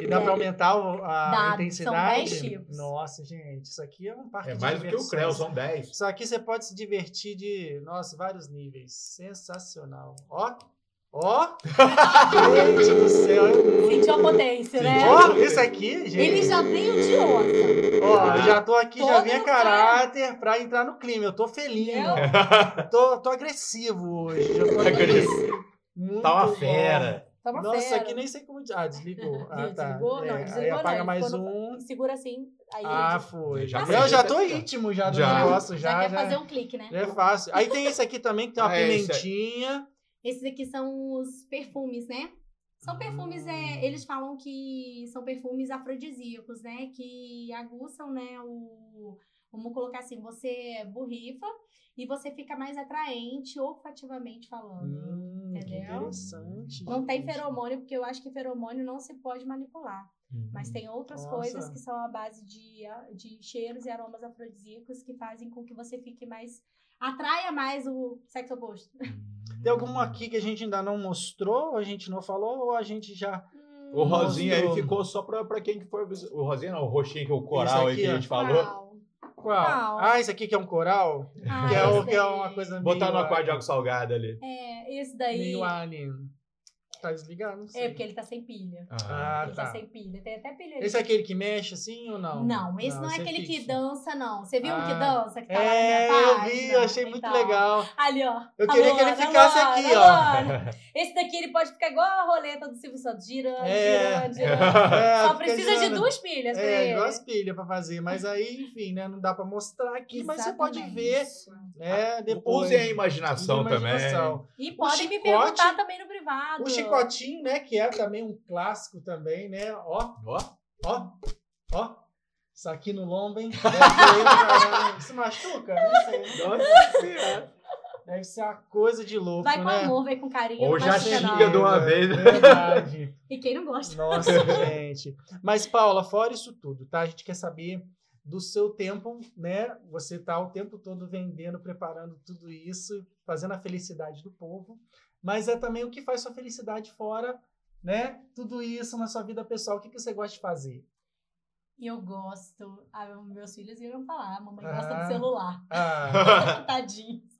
E dá É. pra aumentar o- a Dá, são intensidade? 10 tipos. Nossa, gente, isso aqui é um parque É de mais do que o. Creu, são 10. Isso aqui você pode se divertir de, nossa, vários níveis. Sensacional. Ó, ó. *laughs* gente do céu, é muito... Sentiu a potência, né? Ó, isso aqui, gente. Ele já veio de outra. Ó, eu já tô aqui, já Todo vim a caráter pra entrar no clima. Eu tô felino. Eu tô, tô agressivo hoje. Eu tô *laughs* Agressivo. Muito Tá uma bom. fera. Toma Nossa, fera. aqui nem sei como. Ah, desligou. *laughs* Ah, tá. Desligou? É, Não, aí desligou apaga não. mais no- um. Segura assim. Aí Ah, foi. Já eu já tô íntimo já do Já. negócio. já, Já, quer já, fazer um clique, né? já é fácil. Aí tem esse aqui também, que tem uma Ah, *laughs* esse é- pimentinha. Esses aqui são os perfumes, né? São perfumes, é, eles falam que são perfumes afrodisíacos, né? Que aguçam, né, o... Vamos colocar assim, você borrifa e você fica mais atraente olfativamente falando. Hum, Entendeu? interessante. Não tem gente. feromônio, porque eu acho que feromônio não se pode manipular. Mas tem outras Nossa. coisas que são a base de, de cheiros e aromas afrodisíacos que fazem com que você fique mais. atraia mais o sexo oposto. Tem algum aqui que a gente ainda não mostrou, a gente não falou, ou a gente já. O rosinha aí Mostrou. ficou só pra, pra quem for. vis- O rosinha não, o roxinho que é o coral aí aqui, que a ó. gente falou. Uau. Qual? Qual? Ah, esse aqui que é um coral? Ah, que, é o, que é uma coisa Botar meio, no aquário de água salgada ali. É, esse daí. meio alien. Tá desligado? Não sei. É, porque ele tá sem pilha. Ah, ele tá. tá. sem pilha. Tem até pilha ali. Esse é aquele que mexe assim ou não? Não, esse não, é esse aquele que dança, não. Você viu o que Ah, dança? Que tá É, lá na minha eu página? vi, eu achei muito Então, legal. Ali, ó. Eu queria que ele ficasse Luana, aqui, ó. Esse daqui ele pode ficar igual a roleta do Silvio Santos, girando, É. girando, girando. É, Só precisa de girando. duas pilhas pra É, ele. duas pilhas pra fazer. Mas aí, enfim, né? Não dá pra mostrar aqui, mas você pode Exatamente. ver, né? Depois. Usem a imaginação Usem a imaginação. E podem me perguntar também no privado. O chicotinho, né? Que é também um clássico também, né? Ó. Ó, ó, ó. Isso aqui no lombo, hein? Isso machuca? Não sei. nossa senhora. Deve ser uma coisa de louco, Vai com né? amor, vai com carinho. Ou já xinga não. de uma vez. né? Verdade. E quem não gosta? Nossa, gente. Mas, Paula, fora isso tudo, tá? A gente quer saber do seu tempo, né? Você tá o tempo todo vendendo, preparando tudo isso, fazendo a felicidade do povo. Mas é também o que faz sua felicidade fora, né? Tudo isso na sua vida pessoal. O que, que você gosta de fazer? Eu gosto. Ah, meus filhos iam falar, a mamãe gosta Ah. do celular. Ah, *laughs* Tadinhos.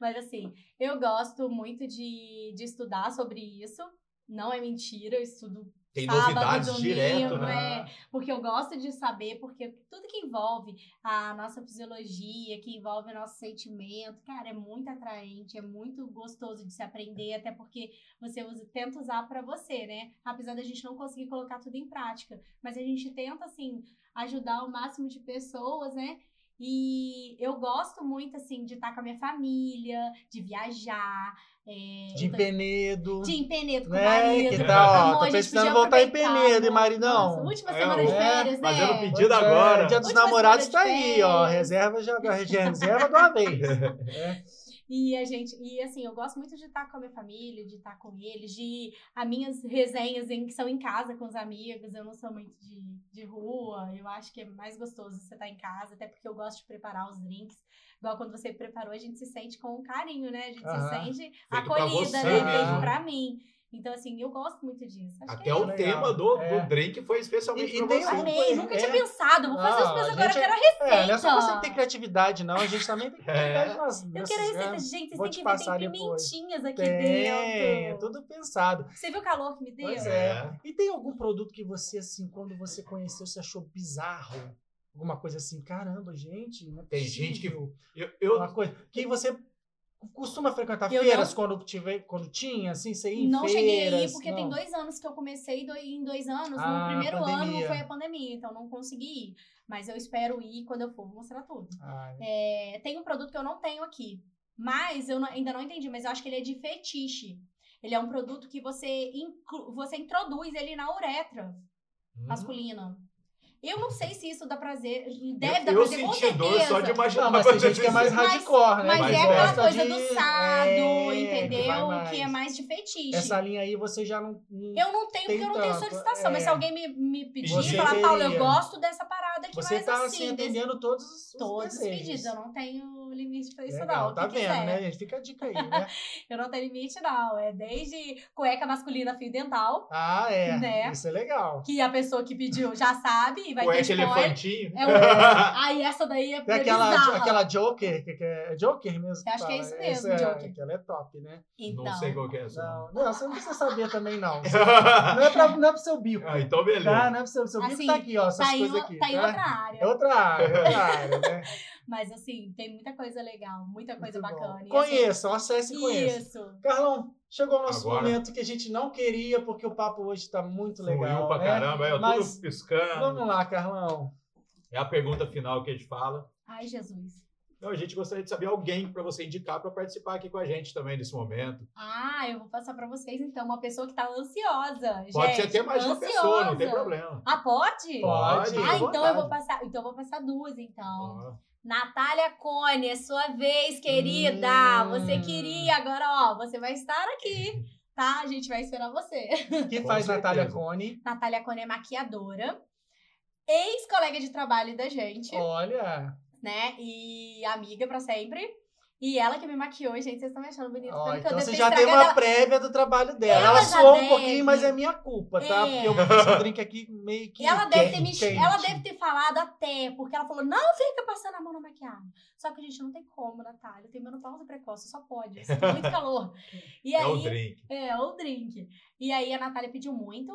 Mas assim, eu gosto muito de, de estudar sobre isso. Não é mentira, eu estudo Tem Sábado, novidades domingo, direto, né? é. porque eu gosto de saber, porque tudo que envolve a nossa fisiologia, que envolve o nosso sentimento, cara, é muito atraente, é muito gostoso de se aprender, até porque você usa, tenta usar pra você, né? Apesar da gente não conseguir colocar tudo em prática, mas a gente tenta, assim, ajudar o máximo de pessoas, né? E eu gosto muito, assim, de estar com a minha família, de viajar, é, de tô- Penedo. de em Penedo com o Né? marido. Que tal, ó, Amor, tô precisando podia voltar em Penedo, hein, amor. maridão? Nossa, última É, semana de ó, férias, né? fazendo Pois pedido é, agora. Dia dos Última namorados tá de aí, ó. Reserva já, reserva de uma vez. É. *laughs* E a gente, e assim, eu gosto muito de estar com a minha família, de estar com eles, de as minhas resenhas em, que são em casa com os amigos. Eu não sou muito de, de rua. Eu acho que é mais gostoso você estar em casa, até porque eu gosto de preparar os drinks. Igual quando você preparou, a gente se sente com carinho, né? A gente se sente acolhida, né? Feito pra mim. Então, assim, eu gosto muito disso. Acho que Até é o legal. tema do, É. do drink foi especialmente E- e pra você. um- Amei, nunca É. tinha pensado. Vou fazer os Não, meus a agora, eu quero a receita. É, não é só você que tem criatividade, não. A gente também tem criatividade É. nas, Eu nessas- quero a receita. Gente, vocês têm que ver, passar tem depois. pimentinhas aqui Tem, é dentro. tudo pensado. Você viu o calor que me deu? Pois É. E tem algum produto que você, assim, quando você conheceu, você achou bizarro? Alguma coisa assim, caramba, gente, não é Tem gente que-. Eu, eu- Uma coisa que você costuma frequentar Eu feiras quando, tiver, quando tinha, assim, você ia Não feiras? cheguei aí porque tem não? dois anos que eu comecei do- em dois anos. Ah, no primeiro pandemia. ano foi a pandemia, então não consegui ir. Mas eu espero ir quando eu for, vou mostrar tudo. É, tem um produto que eu não tenho aqui, mas eu não- ainda não entendi, mas eu acho que ele é de fetiche. Ele é um produto que você, inclu- você introduz ele na uretra Hum. masculina. Eu não sei se isso dá prazer. Eu, Deve dar eu prazer, com senti dor certeza. só de imaginar. Não, mas tem gente que é mais Mas- hardcore, né? Mas, Mas é aquela coisa de- do sado, é, que entendeu? mais. Que é mais de fetiche. Essa linha aí você já não. não- Eu não tenho, porque eu não tenho solicitação. Mas é. se alguém me, me pedir Você e falar, Paulo, eu gosto dessa parada aqui, você mas tá assim, assim, desse- atendendo todos os todos os pedidos. Eu não tenho limite pra isso, Legal, não. O tá que vendo, quiser. né, gente? Fica a dica aí, né? *laughs* Eu não tenho limite, não. É desde cueca masculina fio dental, Ah, é. Né? Isso é legal. que a pessoa que pediu já sabe e vai ter Cueca spoiler. elefantinho. É um... *laughs* Aí essa daí é Tem aquela, bizarra. aquela Joker, que, que é Joker mesmo. Eu acho que é isso mesmo, Essa é, Joker. Aquela é top, né? Então, Não sei qual que é essa. Não, não, você não precisa saber também, não. *laughs* Não é, pra, não é pro seu bico. Ah, então beleza. Tá? Não é pro seu, seu bico Assim, tá aqui, ó. Essas tá, em, coisas aqui. tá em tá? outra área. É outra área, é outra área, né? Mas assim, tem muita coisa legal, muita coisa Muito bom. bacana. E, assim, Conheçam, acesse e conheçam. Isso. Carlão, chegou o nosso Agora. momento que a gente não queria, porque o papo hoje tá muito Fluiu legal. pra né? caramba, é, Mas tudo piscando. Vamos lá, Carlão. É a pergunta final que a gente fala. Ai, Jesus. Então, a gente gostaria de saber alguém para você indicar para participar aqui com a gente também nesse momento. Ah, eu vou passar pra vocês então uma pessoa que tá ansiosa. Pode gente, ser até mais de uma pessoa, não tem ansiosa. problema. Ah, pode? Pode. Ah, então eu vou passar. Então eu vou passar duas, então. Ó, Natália Cone, é sua vez, querida. Hum. Você queria, agora, ó, você vai estar aqui, tá? A gente vai esperar você. que Com faz. Natália Cone? Natália Cone é maquiadora, ex-colega de trabalho da gente, Olha, né? E amiga pra sempre. E ela que me maquiou, gente, vocês estão me achando bonita. ó, tanto que eu então você já tem uma ela. prévia do trabalho dela. Ela Ela, suou um deve. pouquinho, mas é minha culpa, tá? É. Porque eu fiz um drink aqui meio que. Ela deve, ter me, ela deve ter falado até, porque ela falou, não fica passando a mão na maquiagem. Só que, gente, não tem como, Natália. Tenho menopausa precoce, só pode. Eu sinto muito *laughs* calor. E é aí, o drink. É, o drink. E aí a Natália pediu muito.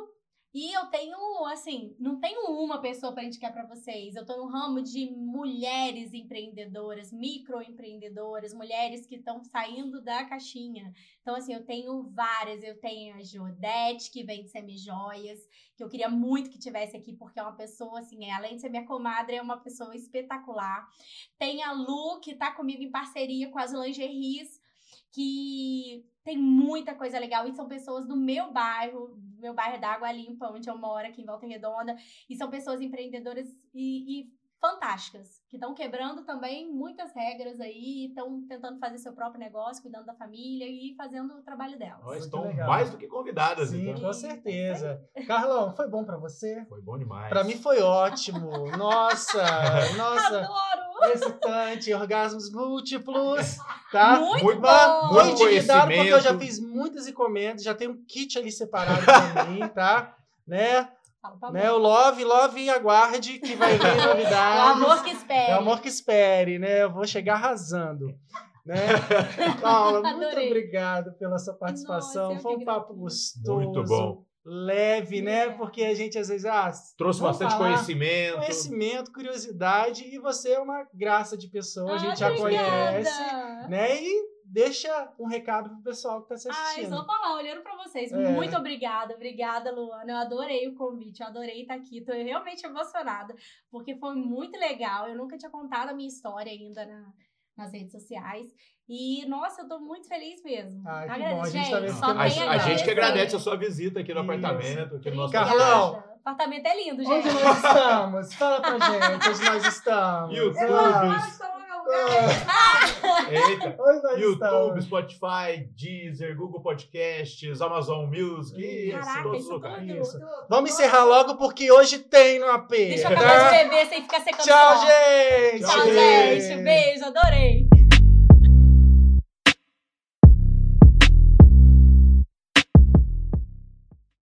E eu tenho, assim, não tenho uma pessoa para indicar para vocês. Eu tô no ramo de mulheres empreendedoras, microempreendedoras, mulheres que estão saindo da caixinha. Então, assim, eu tenho várias. Eu tenho a Jodete, que vem de semijoias, que eu queria muito que tivesse aqui, porque é uma pessoa, assim, é, além de ser minha comadre, é uma pessoa espetacular. Tem a Lu, que tá comigo em parceria com as lingeries, que tem muita coisa legal e são pessoas do meu bairro, do meu bairro da Água Limpa, onde eu moro aqui em Volta Redonda, e são pessoas empreendedoras e, e fantásticas, que estão quebrando também muitas regras aí, estão tentando fazer seu próprio negócio, cuidando da família e fazendo o trabalho delas. Nós estão mais do que convidadas, Sim, então. com certeza. Carlão, foi bom pra você? Foi bom demais. Pra mim foi ótimo. Nossa, *laughs* nossa. Adoro! Excitante, orgasmos múltiplos, tá? Muito, Muito bom! Muito endividado porque eu já fiz muitas encomendas, já tem um kit ali separado pra *laughs* mim, tá? Né? Né? O Love, Love aguarde que vai vir *laughs* É o novidades. amor que espera. É o amor que espere, né? Eu vou chegar arrasando. Né? *laughs* Paula, muito obrigado pela sua participação. Nossa, Foi um papo gostoso. Muito bom. Leve, né? É. Porque a gente às vezes ah, Trouxe bastante falar conhecimento. conhecimento, curiosidade e você é uma graça de pessoa, a gente já Ah, conhece, né? E deixa um recado pro pessoal que está se Ai, assistindo. só falar, olhando pra vocês. É. Muito obrigada, obrigada, Luana. Eu adorei o convite, eu adorei estar aqui. Tô realmente emocionada, porque foi muito legal. Eu nunca tinha contado a minha história ainda na- nas redes sociais. E, nossa, eu tô muito feliz mesmo. Ai, que Agradeço, bom, a gente também só fica A, a gente que agradece a sua visita aqui no Isso. apartamento, aqui no nosso. Carlão. O apartamento é lindo, Onde gente. nós estamos? Fala pra gente onde nós estamos. YouTube. Ah. Onde YouTube, estamos? Spotify, Deezer, Google Podcasts, Amazon Music. Isso. Caraca, isso lugares. tudo. Isso. Vamos encerrar logo porque hoje tem no AP. Deixa eu tá? acabar de beber sem ficar secando Tchau, só. gente! Tchau, gente. Beijo, adorei.